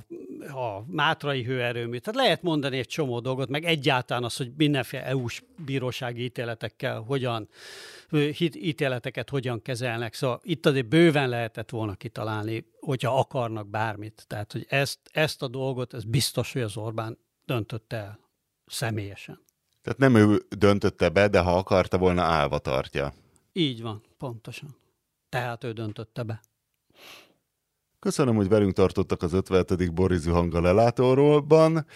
a mátrai hőerőmű. Tehát lehet mondani egy csomó dolgot, meg egyáltalán az, hogy mindenféle EU-s bírósági ítéletekkel hogyan, ítéleteket hogyan kezelnek. Szóval itt azért bőven lehetett volna kitalálni, hogyha akarnak bármit. Tehát, hogy ezt, ezt a dolgot, ez biztos, hogy az Orbán döntötte el személyesen. Tehát nem ő döntötte be, de ha akarta volna, állva tartja. Így van, pontosan. Tehát ő döntötte be. Köszönöm, hogy velünk tartottak az 57. Borizű hang a lelátóróban.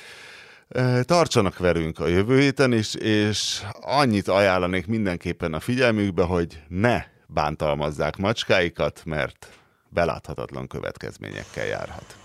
Tartsanak velünk a jövő héten is, és annyit ajánlanék mindenképpen a figyelmükbe, hogy ne bántalmazzák macskáikat, mert beláthatatlan következményekkel járhat.